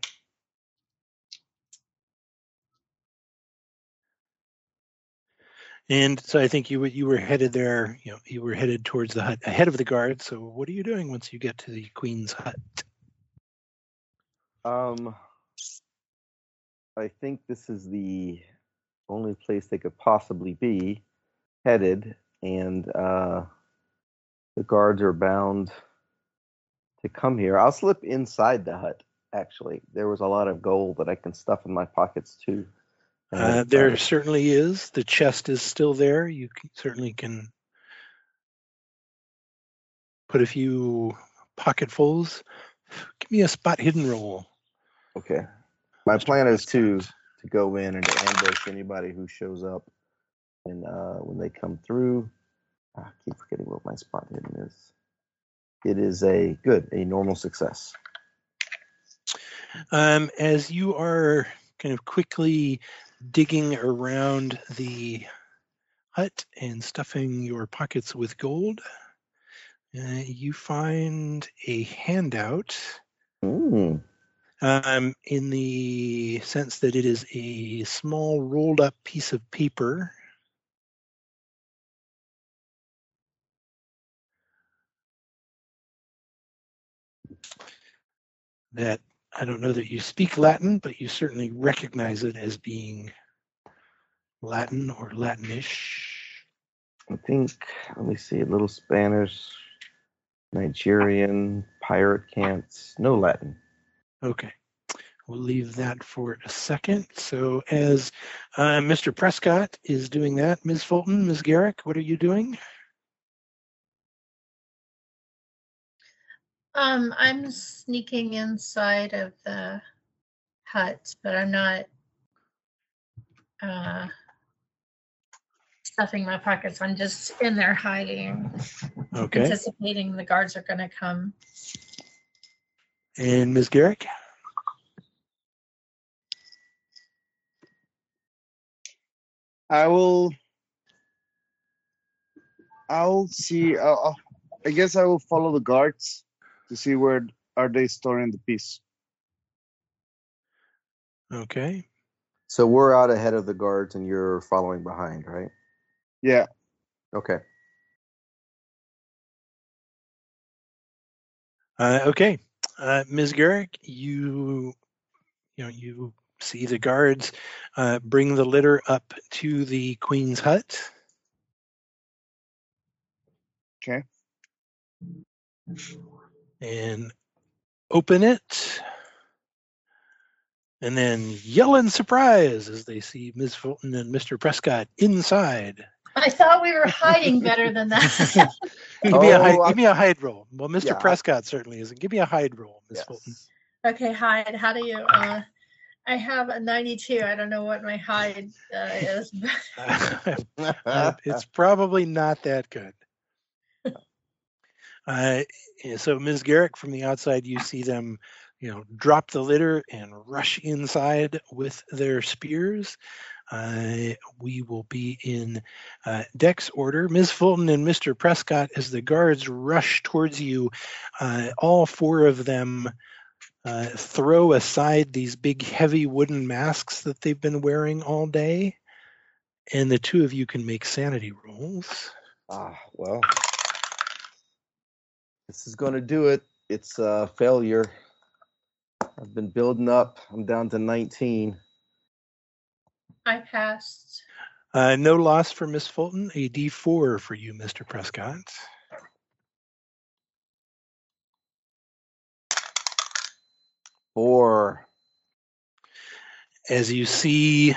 And so I think you were- you were headed there. You know, you were headed towards the hut ahead of the guard. So what are you doing once you get to the Queen's hut? Um, I think this is the only place they could possibly be headed, and uh, the guards are bound to come here. I'll slip inside the hut. Actually, there was a lot of gold that I can stuff in my pockets too. Uh, I- there certainly is. The chest is still there. You certainly can put a few pocketfuls. Give me a spot hidden roll. Okay. My plan is to to go in and to ambush anybody who shows up, and uh, when they come through, I keep forgetting what my spot hidden is. It is a good, a normal success. Um, as you are kind of quickly digging around the hut and stuffing your pockets with gold, uh, you find a handout Mm. um, in the sense that it is a small rolled up piece of paper. That I don't know that you speak Latin, but you certainly recognize it as being Latin or Latinish. I think. Let me see. A little Spanish, Nigerian, pirate cants. No Latin. Okay. We'll leave that for a second. So, as uh, Mr. Prescott is doing that, Ms. Fulton, Ms. Garrick, what are you doing? Um, I'm sneaking inside of the hut, but I'm not uh, stuffing my pockets. I'm just in there hiding, Okay. anticipating the guards are going to come. And Ms. Garrick? I will. I'll see. I'll, I'll- I guess I will follow the guards to see where are they storing the piece. Okay. So we're out ahead of the guards, and you're following behind, right? Yeah. Okay. Uh, okay. Uh, Ms. Garrick, you, you know, you see the guards uh, bring the litter up to the Queen's hut. Okay. And open it. And then yell in surprise as they see Ms. Fulton and Mr. Prescott inside. I thought we were hiding better than that. Give me a Oh, hide, give me a hide roll. Well, Mr. Yeah, Prescott certainly isn't. Give me a hide roll, Ms. Fulton. Okay, hide. How do you? Uh, I have a 92. I don't know what my hide uh, is. Uh, it's probably not that good. Uh, so, Ms. Garrick, from the outside, you see them, you know, drop the litter and rush inside with their spears. Uh, we will be in uh, Dex order. Ms. Fulton and Mr. Prescott, as the guards rush towards you, uh, all four of them uh, throw aside these big, heavy wooden masks that they've been wearing all day and the two of you can make sanity rolls. Ah, well, this is going to do it. It's a failure. I've been building up. I'm down to 19. I passed. Uh, no loss for Miss Fulton. A D4 for you, Mr. Prescott. Four. As you see,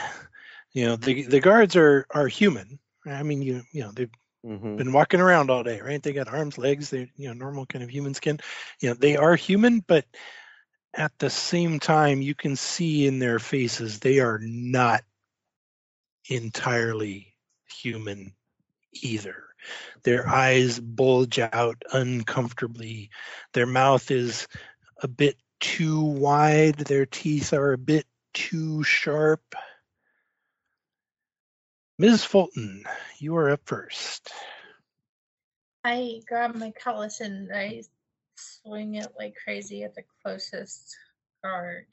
you know the the guards are are human. I mean, you you know they've hmm been walking around all day, right? They got arms, legs. They you know normal kind of human skin. You know they are human, but at the same time, you can see in their faces they are not entirely human either. Their eyes bulge out uncomfortably. Their mouth is a bit too wide. Their teeth are a bit too sharp. Ms. Fulton, you are up first. I grab my cutlass and I swing it like crazy at the closest guard.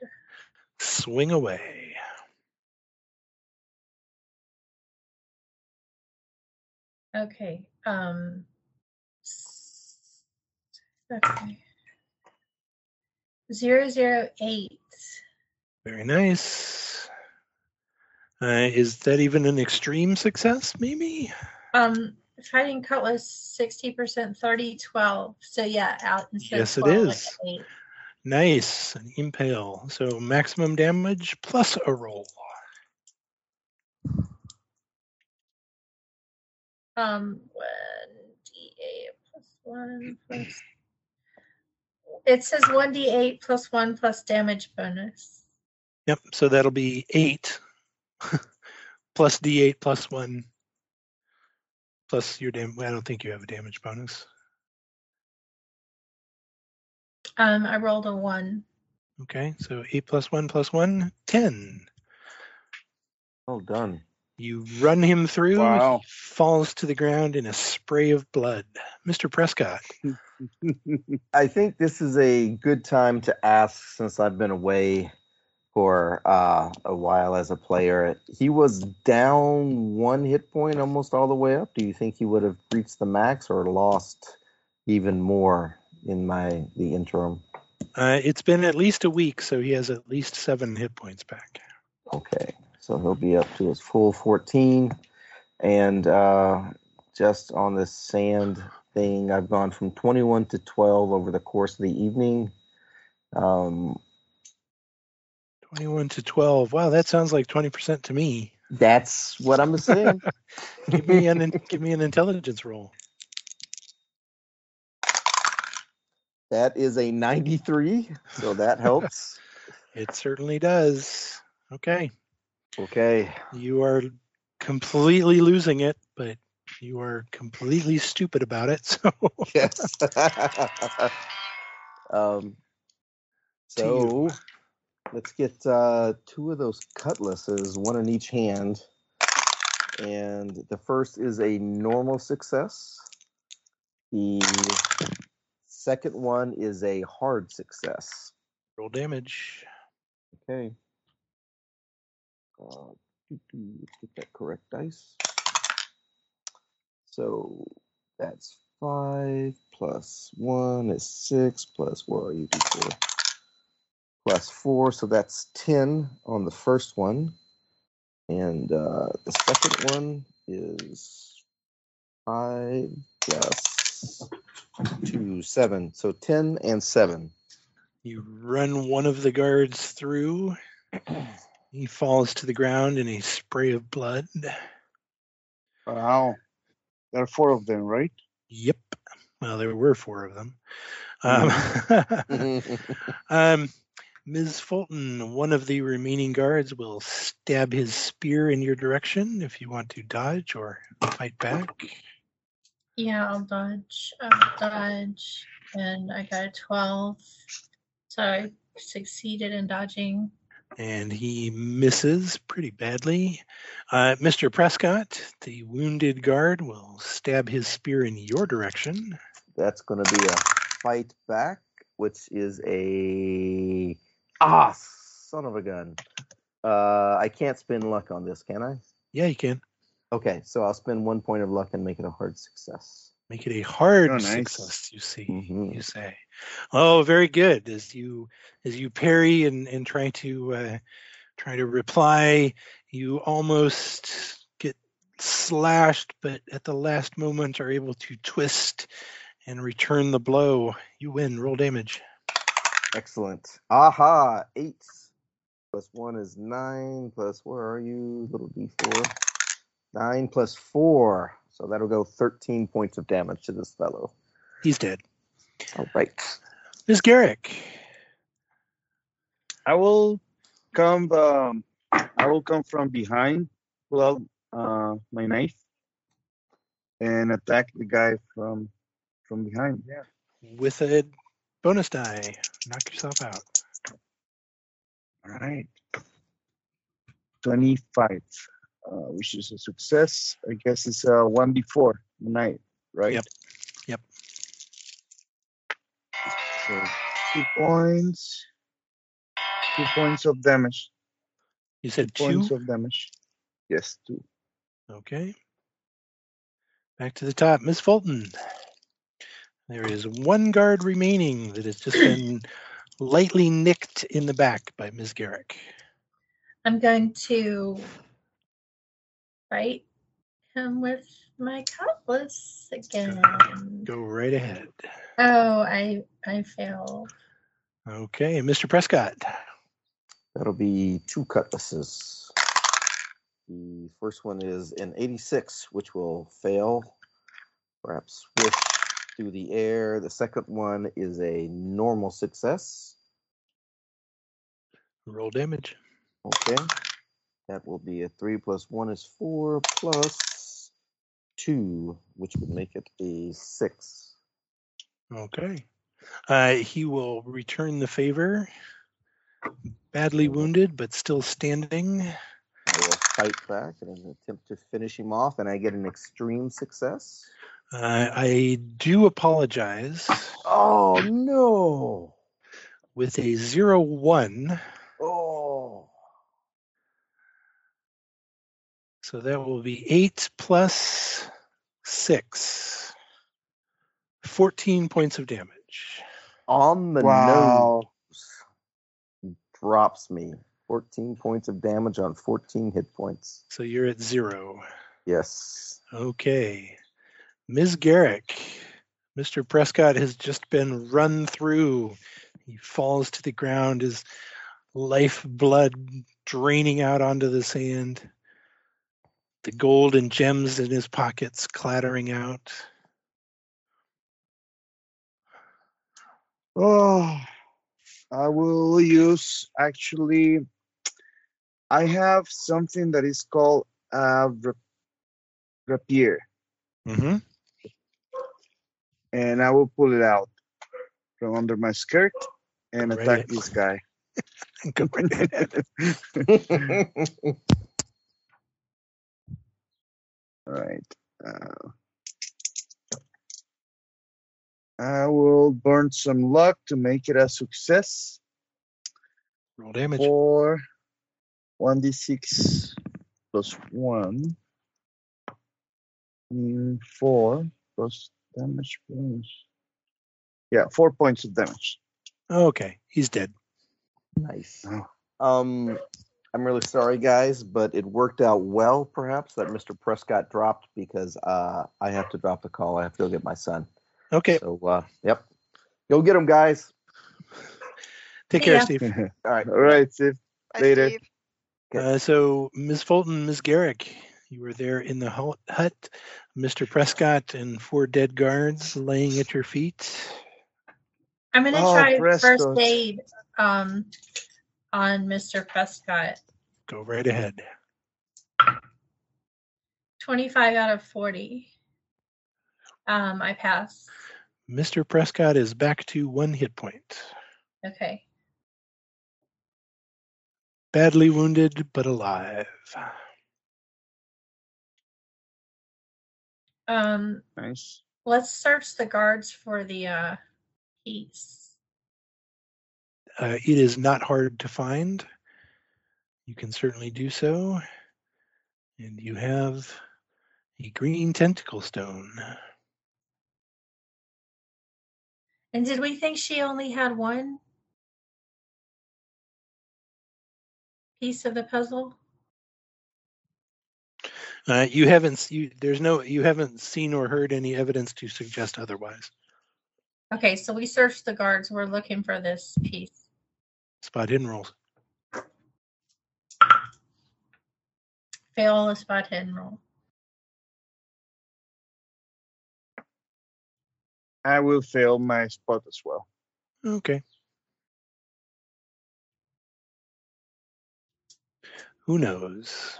Swing away. Okay. Um. Okay. Zero zero eight. Very nice. Uh, is that even an extreme success, maybe? Um, fighting cutlass sixty percent, 30, 12. So yeah, out instead Yes, it of 12, like eight. Nice. An impale. So maximum damage plus a roll. Um, one d eight plus one plus. It says one d eight plus one plus damage bonus. Yep. So that'll be eight plus d8 plus one plus your damage. I don't think you have a damage bonus. Um, I rolled a one. Okay. So eight plus one plus one, 10. Well done. You run him through. Wow. He falls to the ground in a spray of blood. Mr. Prescott. I think this is a good time to ask since I've been away for uh, a while as a player. He was down one hit point almost all the way up. Do you think he would have reached the max or lost even more in my the interim? Uh, it's been at least a week, so he has at least seven hit points back. Okay, so he'll be up to his full 14. And uh, just on this SAN thing, I've gone from 21 to 12 over the course of the evening. Um, 21 to 12. Wow, that sounds like 20% to me. that's what I'm saying. Give me an give me an intelligence roll. that is a 93, so that helps. It certainly does. Okay. Okay. You are completely losing it, but you are completely stupid about it. So Yes. um, so let's get uh, two of those cutlasses, one in each hand. And the first is a normal success. The second one is a hard success. roll damage. Okay. Uh, let's get that correct dice. So that's five plus one is six plus where are you before? Plus four, so that's ten on the first one. And uh, the second one is five plus two, seven. So 10 and seven. You run one of the guards through. He falls to the ground in a spray of blood. Wow. There are four of them, right? Yep. Well, there were four of them. Um, um, Ms. Fulton, one of the remaining guards will stab his spear in your direction if you want to dodge or fight back. Yeah, I'll dodge. I'll dodge. And I got a 12. So I succeeded in dodging. And he misses pretty badly. Uh, Mr. Prescott, the wounded guard, will stab his spear in your direction. That's going to be a fight back, which is a ah son of a gun. Uh, I can't spend luck on this, can I? Yeah, you can. Okay, so I'll spend one point of luck and make it a hard success. Make it a hard Oh, nice. success, you see. Mhm. You say. Oh, very good. As you as you parry and, and try to uh, try to reply, you almost get slashed, but at the last moment are able to twist and return the blow. You win. Roll damage. Excellent. Aha, eight plus one is nine. Plus where are you, little d4? Nine plus four, so that'll go thirteen points of damage to this fellow. He's dead. All right. Miss Garrick. I will come. Um, I will come from behind, pull out uh, my knife, and attack the guy from from behind. Yeah. with a bonus die. Knock yourself out. All right. Twenty-five, uh, which is a success. I guess it's a one before knife, right? Yep. Yep. So two points. Two points of damage. You said two. Points of damage. Yes, two. Okay. Back to the top. Miss Fulton. There is one guard remaining that has just been lightly nicked in the back by Ms. Garrick. I'm going to fight him with my cutlass again. Go right ahead. Oh, I I failed. Okay, Mr. Prescott. That'll be two cutlasses. The first one is an 86, which will fail. Perhaps swish through the air. The second one is a normal success. Roll damage. Okay. That will be a three plus one is four plus two, which would make it a six. Okay. Uh, he will return the favor. Badly wounded, but still standing. I will fight back in an attempt to finish him off, and I get an extreme success. Uh, I do apologize. Oh no! With a zero one, Oh, so that will be eight plus six. 14 points of damage. on the Wow. nose. He drops me. 14 points of damage on 14 hit points. So you're at zero. Yes. Okay. Ms. Garrick, Mr. Prescott has just been run through. He falls to the ground, his life blood draining out onto the sand, the gold and gems in his pockets clattering out. Oh, I will use actually. I have something that is called a rapier, Mm-hmm. And I will pull it out from under my skirt and Right. attack this guy. Right. All right. Uh, I will burn some luck to make it a success Roll damage. for 1d6 plus 1. Mm, 4 plus damage bonus. Yeah, 4 points of damage. Okay, he's dead. nice. Oh. Um, I'm really sorry, guys, but it worked out well, perhaps, that Mr. Prescott dropped because uh, I have to drop the call. I have to go get my son. Okay. So, uh, yep. Go get him, guys. Take care, ya. Steve. All right. All right, Steve. Bye, Later. Steve. Okay. Uh, so, Ms. Fulton, Ms. Garrick, you were there in the hut, hut, Mr. Prescott and four dead guards laying at your feet. I'm gonna Oh, try Prescott. first aid um on Mr. Prescott. Go right ahead. 25 out of 40. Um, I pass. Mr. Prescott is back to one hit point. Okay. Badly wounded, but alive. Um, Nice. let's search the guards for the uh piece. Uh, it is not hard to find. You can certainly do so. And you have a green tentacle stone. And did we think she only had one piece of the puzzle? Uh, you haven't s- you, there's no you haven't seen or heard any evidence to suggest otherwise. Okay, so we searched the guards. We're looking for this piece. Spot hidden rolls. Fail a spot hidden roll. I will fail my spot as well. Okay. Who knows?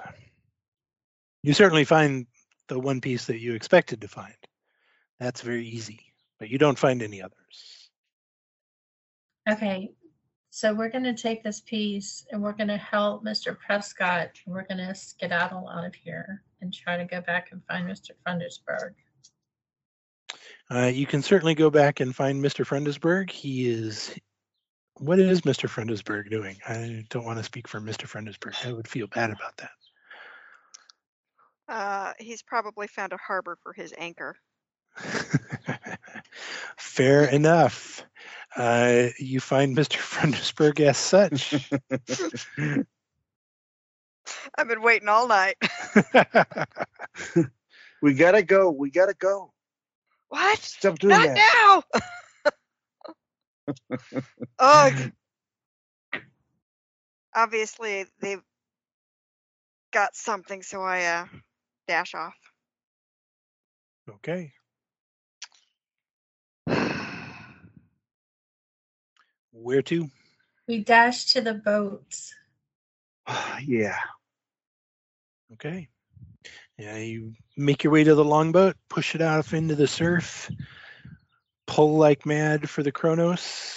You certainly find the one piece that you expected to find. That's very easy, but you don't find any others. Okay, so we're gonna take this piece and we're gonna help Mr. Prescott. We're gonna skedaddle out of here and try to go back and find Mr. Fundersburg. Uh, you can certainly go back and find Mr. Frendesberg. He is. What is Mr. Frendesberg doing? I don't want to speak for Mr. Frendesberg. I would feel bad about that. Uh, he's probably found a harbor for his anchor. Fair enough. Uh, you find Mr. Frendesberg as such. I've been waiting all night. We gotta go. We gotta go. what? Stop doing Not that. now. Ugh. Obviously, they've got something, so I uh, dash off. okay. Where to? We dash to the boats. yeah. Okay. Yeah, you make your way to the longboat, push it off into the surf, pull like mad for the Kronos.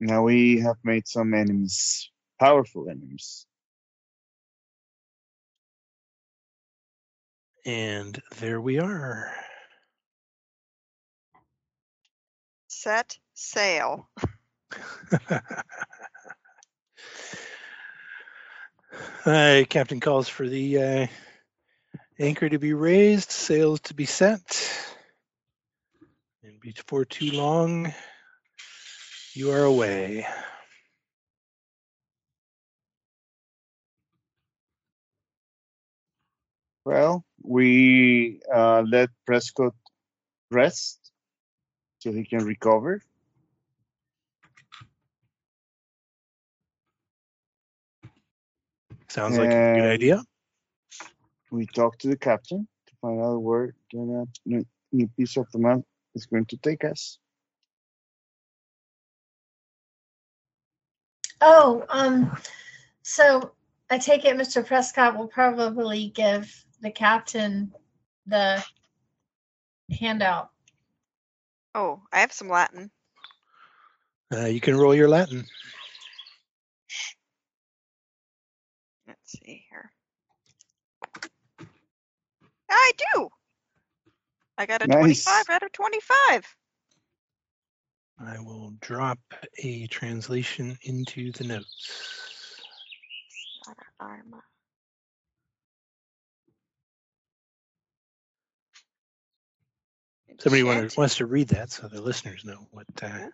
Now we have made some enemies, powerful enemies. And there we are. Set sail. uh, Captain calls for the uh, anchor to be raised, sails to be set. And before too long, you are away. Well, we uh, let Prescott rest so he can recover. Sounds like a good idea. We talked to the captain to find out where the new, new piece of the map is going to take us. Oh, um, so I take it Mr. Prescott will probably give the captain the handout. Oh, I have some Latin. Uh, you can roll your Latin. Let's see here. I do. I got a Nice. 25 out of 25. I will drop a translation into the notes. Arma. Somebody wants to read that so the listeners know what uh,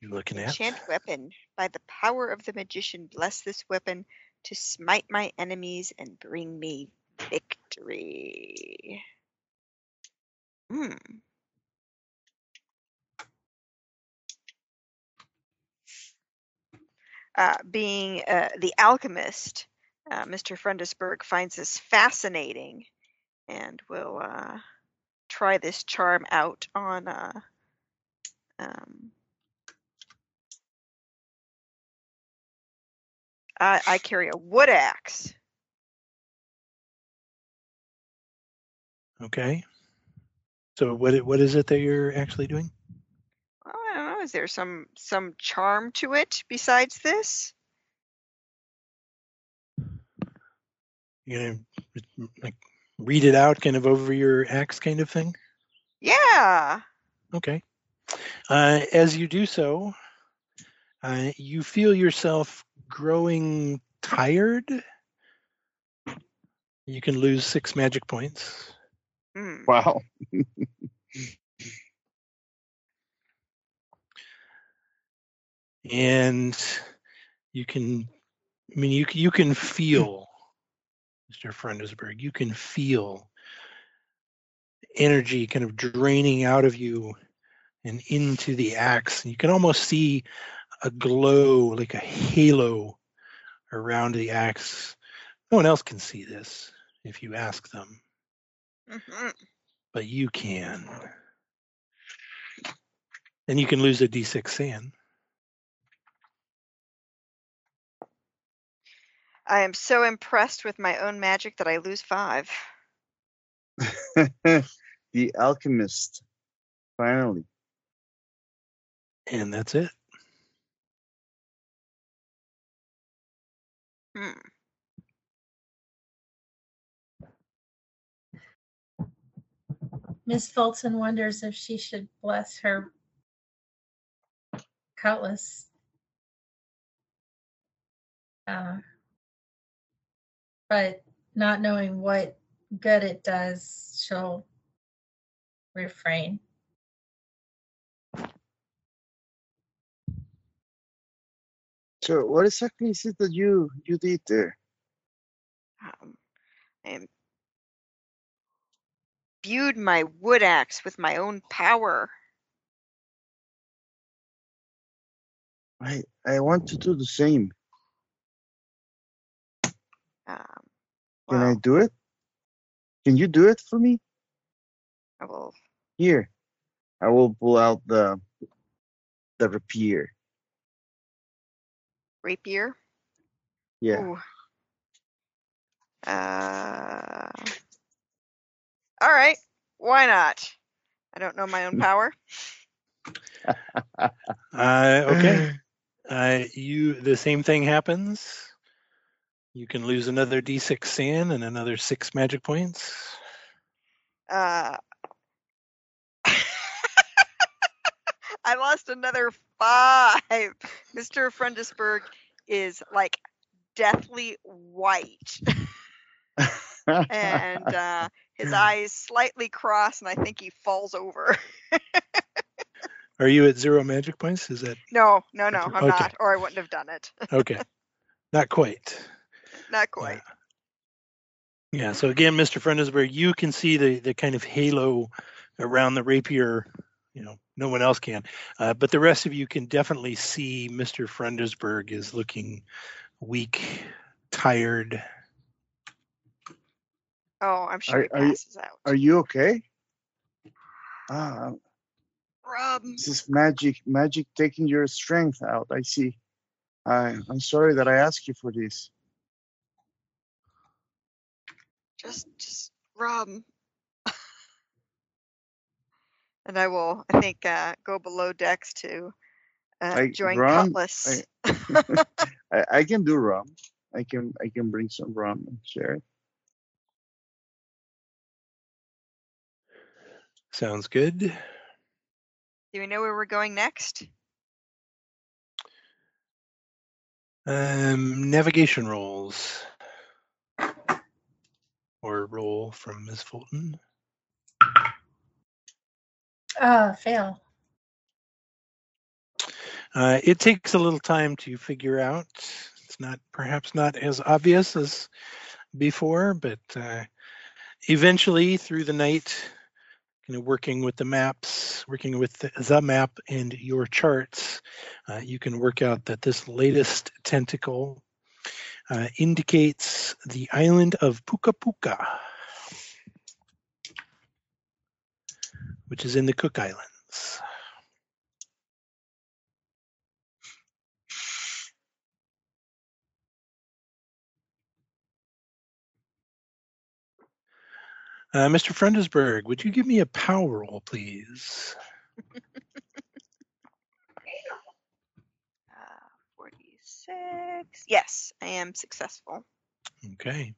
you're looking at. Enchant weapon. By the power of the magician, bless this weapon to smite my enemies and bring me victory. Hmm. Uh, being uh, the alchemist, uh, Mr. Frundesberg finds this fascinating and will uh, try this charm out on. Uh, um, I, I carry a wood axe. Okay. So what what is it that you're actually doing? Oh, I don't know. Is there some some charm to it besides this? You're gonna like read it out kind of over your axe kind of thing? Yeah. Okay. Uh, as you do so, uh, you feel yourself growing tired. You can lose six magic points. Hmm. Wow. and you can i mean you you can feel mr frundesberg you can feel energy kind of draining out of you and into the axe. You can almost see a glow like a halo around the axe. No one else can see this if you ask them. Mhm. but you can. And you can lose a d6 SAN I am so impressed with my own magic that I lose five. the alchemist. Finally. and that's it Hmm. Miss Fulton wonders if she should bless her cutlass. Uh, but not knowing what good it does, she'll refrain. So what exactly is it that you you did there? Um, I imbued my wood axe with my own power. I I want to do the same. Can I do it? Can you do it for me? I will. Here. I will pull out the the rapier. Rapier. Yeah. Ooh. Uh, all right. Why not? I don't know my own power. uh, okay Uh, you the same thing happens. You can lose another d6 SAN and another six magic points. Uh, I lost another five. Mr. Frundesberg is like deathly white, and uh, his eyes slightly cross, and I think he falls over. Are you at zero magic points? Is that no, no, no, I'm Okay. not, or I wouldn't have done it. okay? Not quite. Not quite. Yeah. So again, Mr. Frundesberg, you can see the the kind of halo around the rapier. You know, no one else can, uh, but the rest of you can definitely see Mr. Frundesberg is looking weak, tired. Oh, I'm sure Are- he are you- passes out. Are you okay? Ah, Rob, this is magic magic taking your strength out. I see. I I'm sorry that I asked you for this. Just, just Rob. and I will, I think, uh, go below decks to uh, I- join Ron, Cutlass. I, I can do rum. I can I can bring some rum and share it. Sounds good. Do we know where we're going next? Um, navigation rolls. Or roll from Ms. Fulton. Ah, fail. Uh, it takes a little time to figure out. It's not perhaps not as obvious as before, but uh, eventually through the night, kind of working with the maps, working with the, the map and your charts, uh, you can work out that this latest tentacle uh, indicates the island of Puka Puka, which is in the Cook Islands. Uh, Mr. Frendesberg, would you give me a power roll, please? Uh, 46. Yes, I am successful. Okay.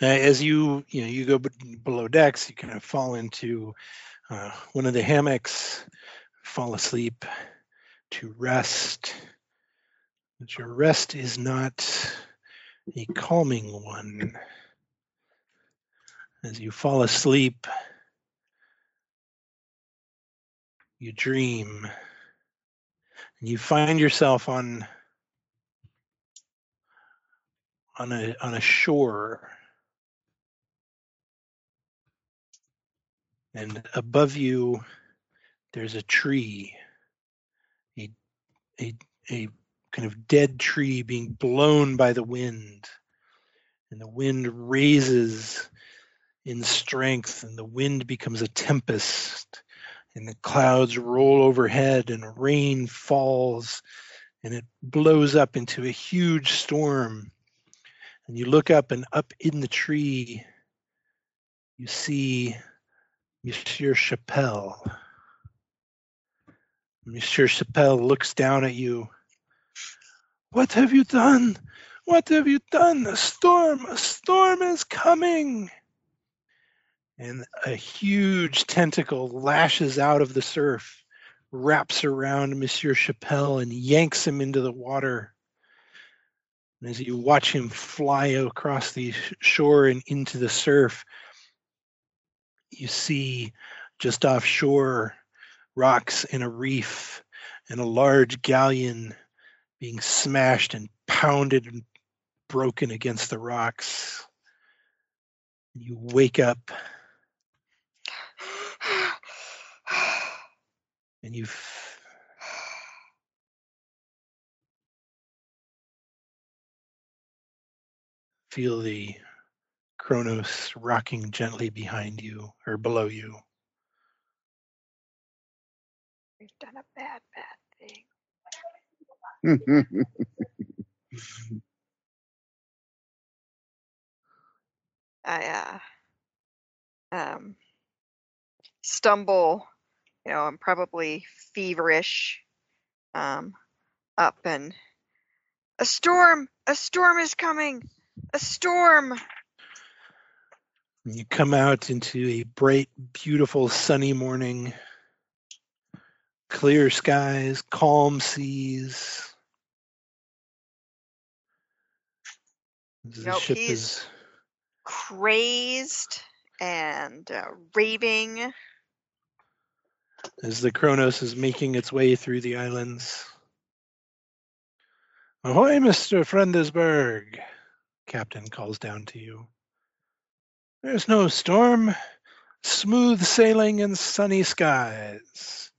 Uh, as you you know you go b- below decks, you kind of fall into uh, one of the hammocks, fall asleep to rest. But your rest is not a calming one. As you fall asleep, you dream, and you find yourself on on a on a shore. And above you there's a tree a a a kind of dead tree being blown by the wind. And the wind raises in strength and the wind becomes a tempest and the clouds roll overhead and rain falls and it blows up into a huge storm and you look up and up in the tree you see Monsieur Chappelle. Monsieur Chappelle looks down at you. What have you done? What have you done? A storm, a storm is coming. And a huge tentacle lashes out of the surf, wraps around Monsieur Chappelle, and yanks him into the water. And as you watch him fly across the shore and into the surf, you see just offshore rocks and a reef and a large galleon being smashed and pounded and broken against the rocks. You wake up and you feel the Kronos rocking gently behind you or below you. We've done a bad, bad thing. I uh, um, stumble, you know, I'm probably feverish, um, up and a storm, a storm is coming, a storm. You come out into a bright, beautiful, sunny morning, clear skies, calm seas. The Nope, ship he's- is Crazed and uh, raving. as the Kronos is making its way through the islands. Ahoy, Mr. Frendesberg, Captain calls down to you. There's no storm, smooth sailing and sunny skies.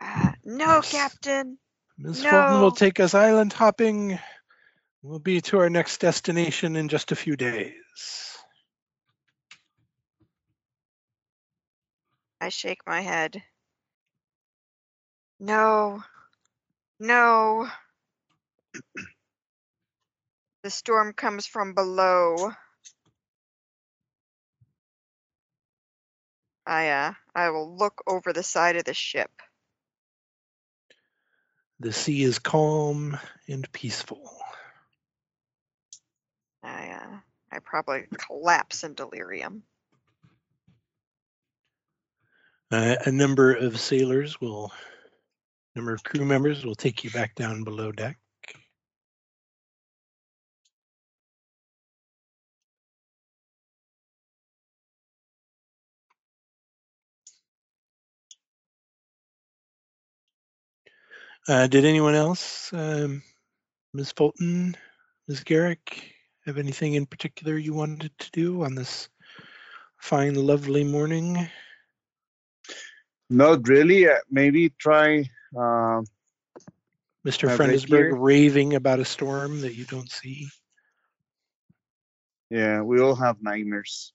Uh, no. Captain. Miss Fulton will take us island hopping. We'll be to our next destination in just a few days. I shake my head. No. No. The storm comes from below. I uh I will look over the side of the ship. The sea is calm and peaceful. I uh I probably collapse in delirium. Uh, a number of sailors will, number of crew members will take you back down below deck. Uh, did anyone else, um, Ms. Fulton, Ms. Garrick, have anything in particular you wanted to do on this fine, lovely morning? Not really. Uh, maybe try. Uh, Mr. Friendesberg raving about a storm that you don't see. yeah, we all have nightmares.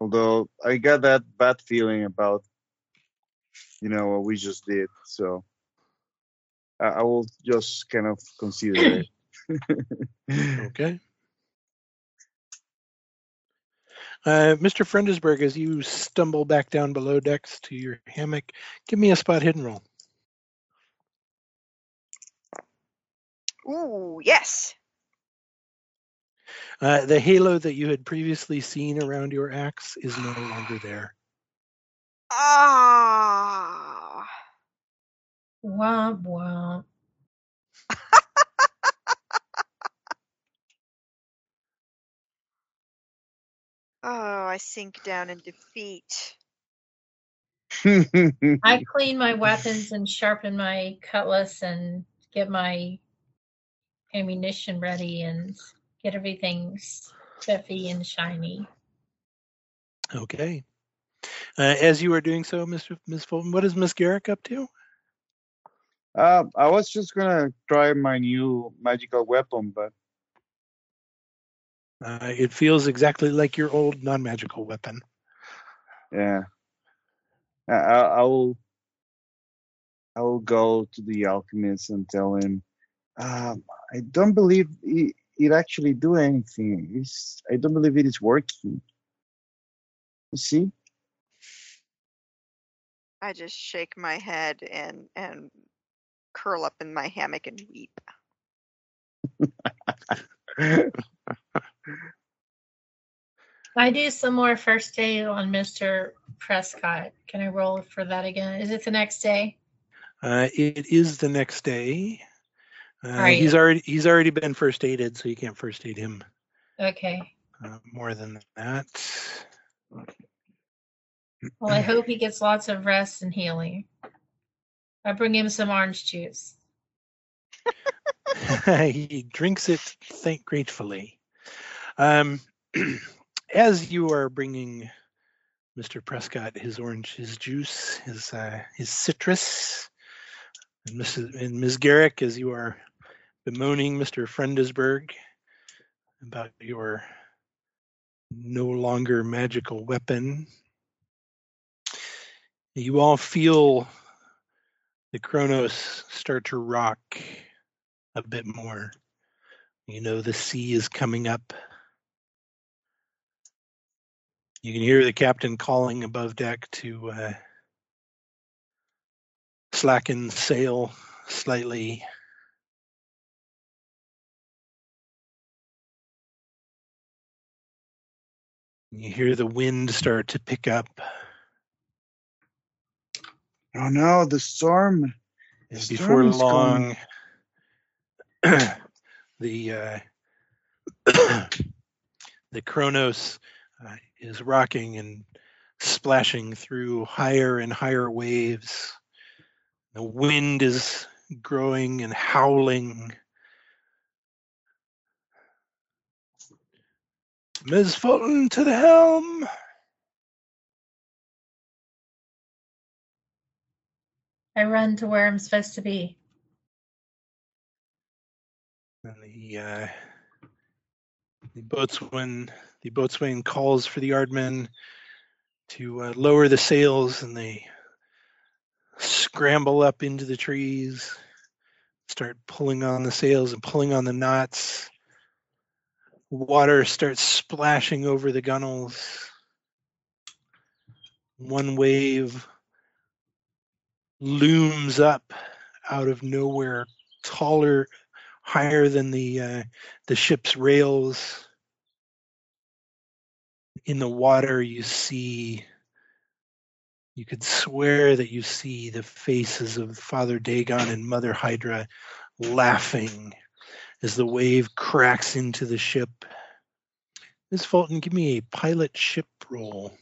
Although I got that bad feeling about, you know, what we just did. So I, I will just kind of consider it. Okay. Uh, Mr. Friendesberg, as you stumble back down below decks to your hammock, give me a spot hidden roll. Ooh, yes. Uh, the halo that you had previously seen around your axe is no longer there. Ah. Womp womp. Oh, I sink down in defeat. I clean my weapons and sharpen my cutlass and get my ammunition ready and get everything spiffy and shiny. Okay. Uh, as you are doing so, Mr. Ms. Fulton, what is Miss Garrick up to? Uh, I was just gonna try my new magical weapon, but Uh, it feels exactly like your old non-magical weapon. yeah, I, I, I will. I will go to the alchemist and tell him, um, I don't believe it, it actually do anything. It's, I don't believe it is working. You see? I just shake my head and and curl up in my hammock and weep. I do some more first aid on Mr. Prescott. Can I roll for that again? Is it the next day? Uh, it is the next day. Uh, Alright. He's already he's already been first aided, so you can't first aid him Okay. uh, more than that. Well, I hope he gets lots of rest and healing. I bring him some orange juice. he drinks it thank gratefully. Um, as you are bringing Mr. Prescott his orange, his juice, his uh, his citrus, and Mrs. and Ms. Garrick, as you are bemoaning Mr. Friendesberg about your no longer magical weapon, you all feel the Kronos start to rock a bit more. You know the sea is coming up. You can hear the captain calling above deck to uh, slacken sail slightly. You hear the wind start to pick up. Oh no, the storm. The before is long, the uh, the Kronos uh, is rocking and splashing through higher and higher waves. The wind is growing and howling. Ms. Fulton to the helm. I run to where I'm supposed to be. And the uh, the boatswain the boatswain calls for the yardmen to uh, lower the sails, and they scramble up into the trees, start pulling on the sails and pulling on the knots. Water starts splashing over the gunnels. One wave looms up out of nowhere, taller, higher than the uh, the ship's rails. In the water, you see. You could swear that you see the faces of Father Dagon and Mother Hydra laughing as the wave cracks into the ship. Miss Fulton, give me a pilot ship roll.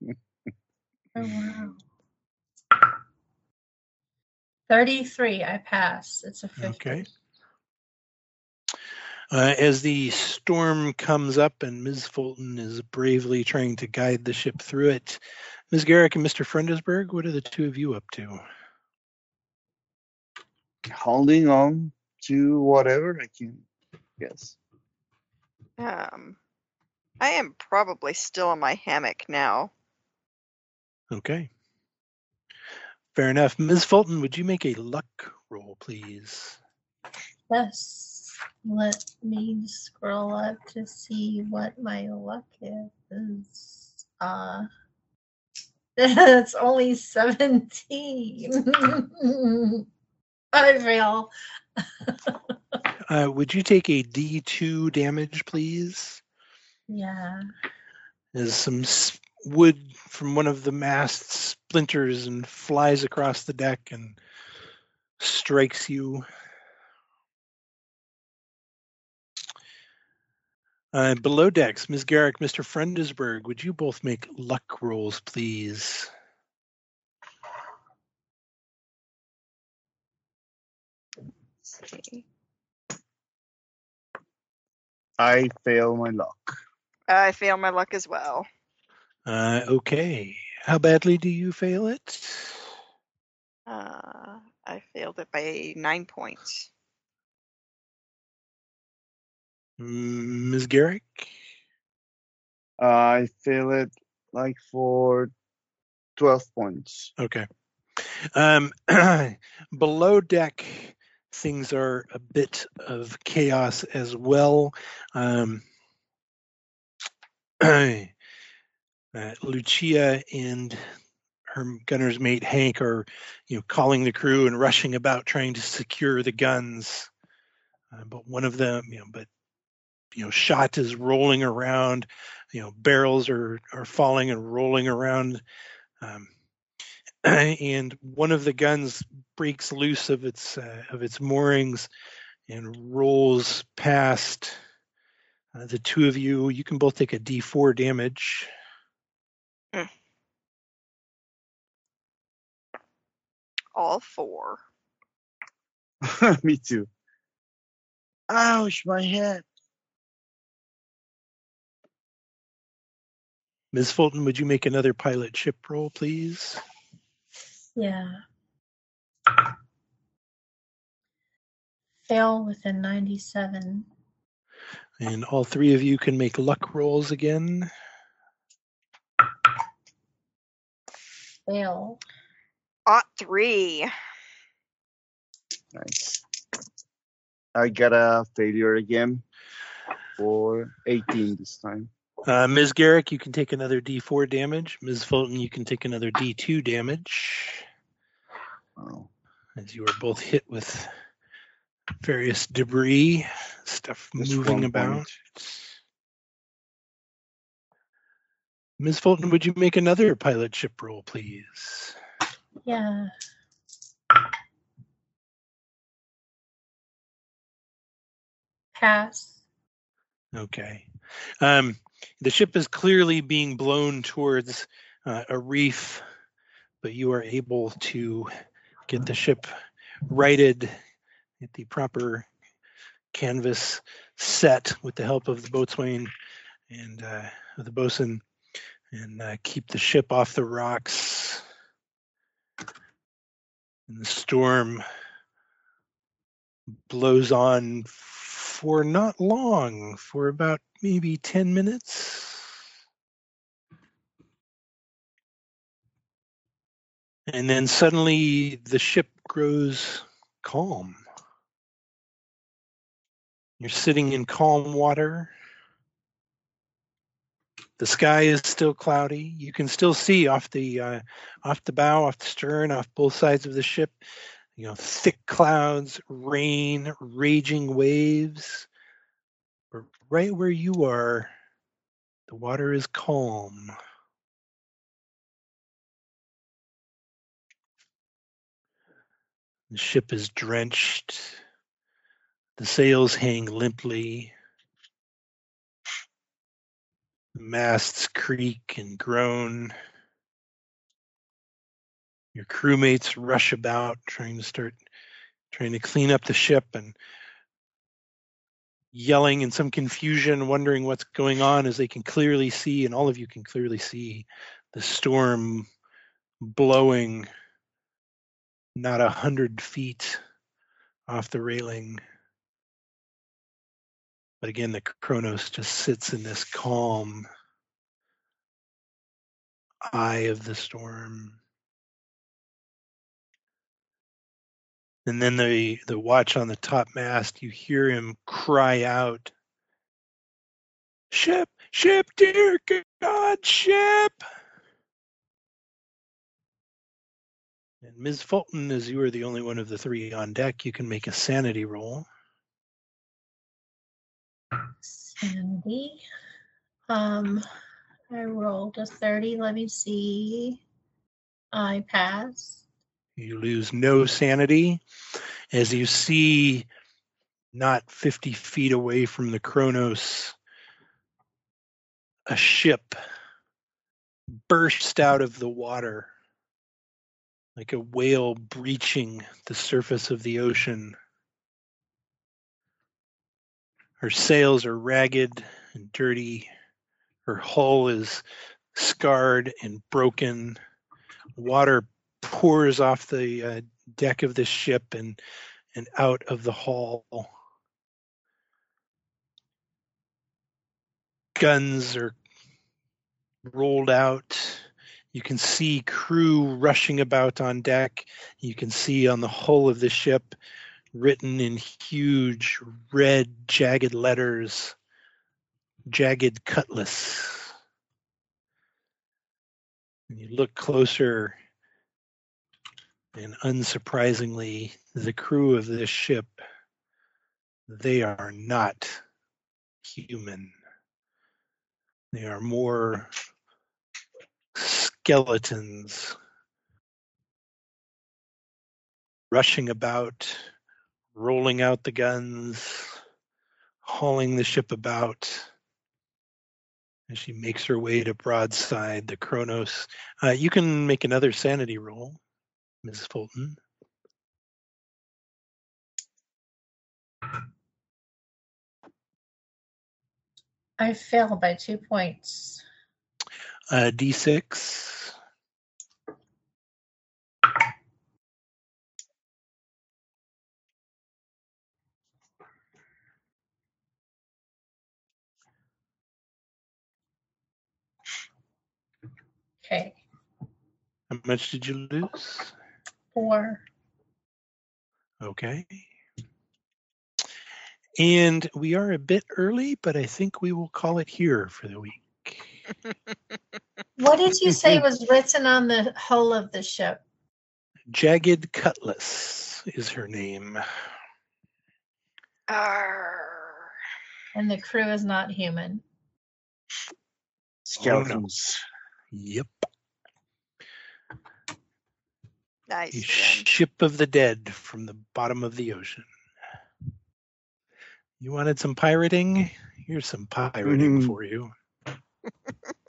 Oh, wow. 33, I pass. It's a 50. Okay. Uh, as the storm comes up and Ms. Fulton is bravely trying to guide the ship through it, Ms. Garrick and Mr. Frundesberg, what are the two of you up to? Holding on to whatever I can. Yes. Um, I am probably still in my hammock now. Okay. Fair enough. Ms. Fulton, would you make a luck roll, please? Yes. Let me scroll up to see what my luck is. Uh, it's only 17. I fail. Uh, would you take a D2 damage, please? Yeah. As some wood from one of the masts splinters and flies across the deck and strikes you. Uh, below decks, Ms. Garrick, Mr. Frundesberg, would you both make luck rolls, please? I fail my luck. I fail my luck as well. Uh, okay. How badly do you fail it? Uh, I failed it by nine points. Mm, Ms. Garrick? I fail it like for 12 points. Okay. Um, below deck, things are a bit of chaos as well. Um, uh, Lucia and her gunner's mate Hank are, you know, calling the crew and rushing about trying to secure the guns. Uh, but one of them, you know, but you know, shot is rolling around. You know, barrels are are falling and rolling around. Um, and one of the guns breaks loose of its uh, of its moorings and rolls past uh, the two of you. You can both take a D4 damage. All four. Me too. Ouch, my head. Ms. Fulton, would you make another pilot ship roll, please? Yeah. Fail within 97. And all three of you can make luck rolls again. Fail. Ought three. Nice. I got a failure again for 18 this time. Uh, Ms. Garrick, you can take another D4 damage. Ms. Fulton, you can take another D2 damage Wow. as you are both hit with various debris, stuff Just moving about. point. Ms. Fulton, would you make another pilot ship roll, please? Yeah. Pass. Okay. Um, the ship is clearly being blown towards uh, a reef, but you are able to get the ship righted, get the proper canvas set with the help of the boatswain and uh, the bosun, and uh, keep the ship off the rocks. And the storm blows on for not long, for about maybe 10 minutes. And then suddenly the ship grows calm. You're sitting in calm water. The sky is still cloudy. You can still see off the uh, off the bow, off the stern, off both sides of the ship. You know, thick clouds, rain, raging waves. But right where you are, the water is calm. The ship is drenched. The sails hang limply. The masts creak and groan. Your crewmates rush about trying to start trying to clean up the ship and yelling in some confusion, wondering what's going on as they can clearly see, and all of you can clearly see the storm blowing not a hundred feet off the railing. But again, the Kronos just sits in this calm eye of the storm. And then the, the watch on the top mast, you hear him cry out, Ship, ship, dear God, ship! And Ms. Fulton, as you are the only one of the three on deck, you can make a sanity roll. Sandy. Um, I rolled a 30. Let me see. I pass. You lose no sanity as you see not 50 feet away from the Kronos a ship burst out of the water like a whale breaching the surface of the ocean. Her sails are ragged and dirty. Her hull is scarred and broken. Water pours off the uh, deck of the ship and and out of the hull. Guns are rolled out. You can see crew rushing about on deck. You can see on the hull of the ship written in huge red jagged letters jagged cutlass. And you look closer, and unsurprisingly, the crew of this ship, they are not human. They are more skeletons rushing about, rolling out the guns, hauling the ship about as she makes her way to broadside the Kronos. Uh, you can make another sanity roll, Mrs. Fulton. I fail by two points. Uh, D6. Okay. How much did you lose? Four. Okay. And we are a bit early, but I think we will call it here for the week. What did you say was written on the hull of the ship? Jagged Cutlass is her name. Arr. And the crew is not human. Skeletons. Yep. Nice. A ship of the dead from the bottom of the ocean. You wanted some pirating? Here's some pirating Mhm. for you.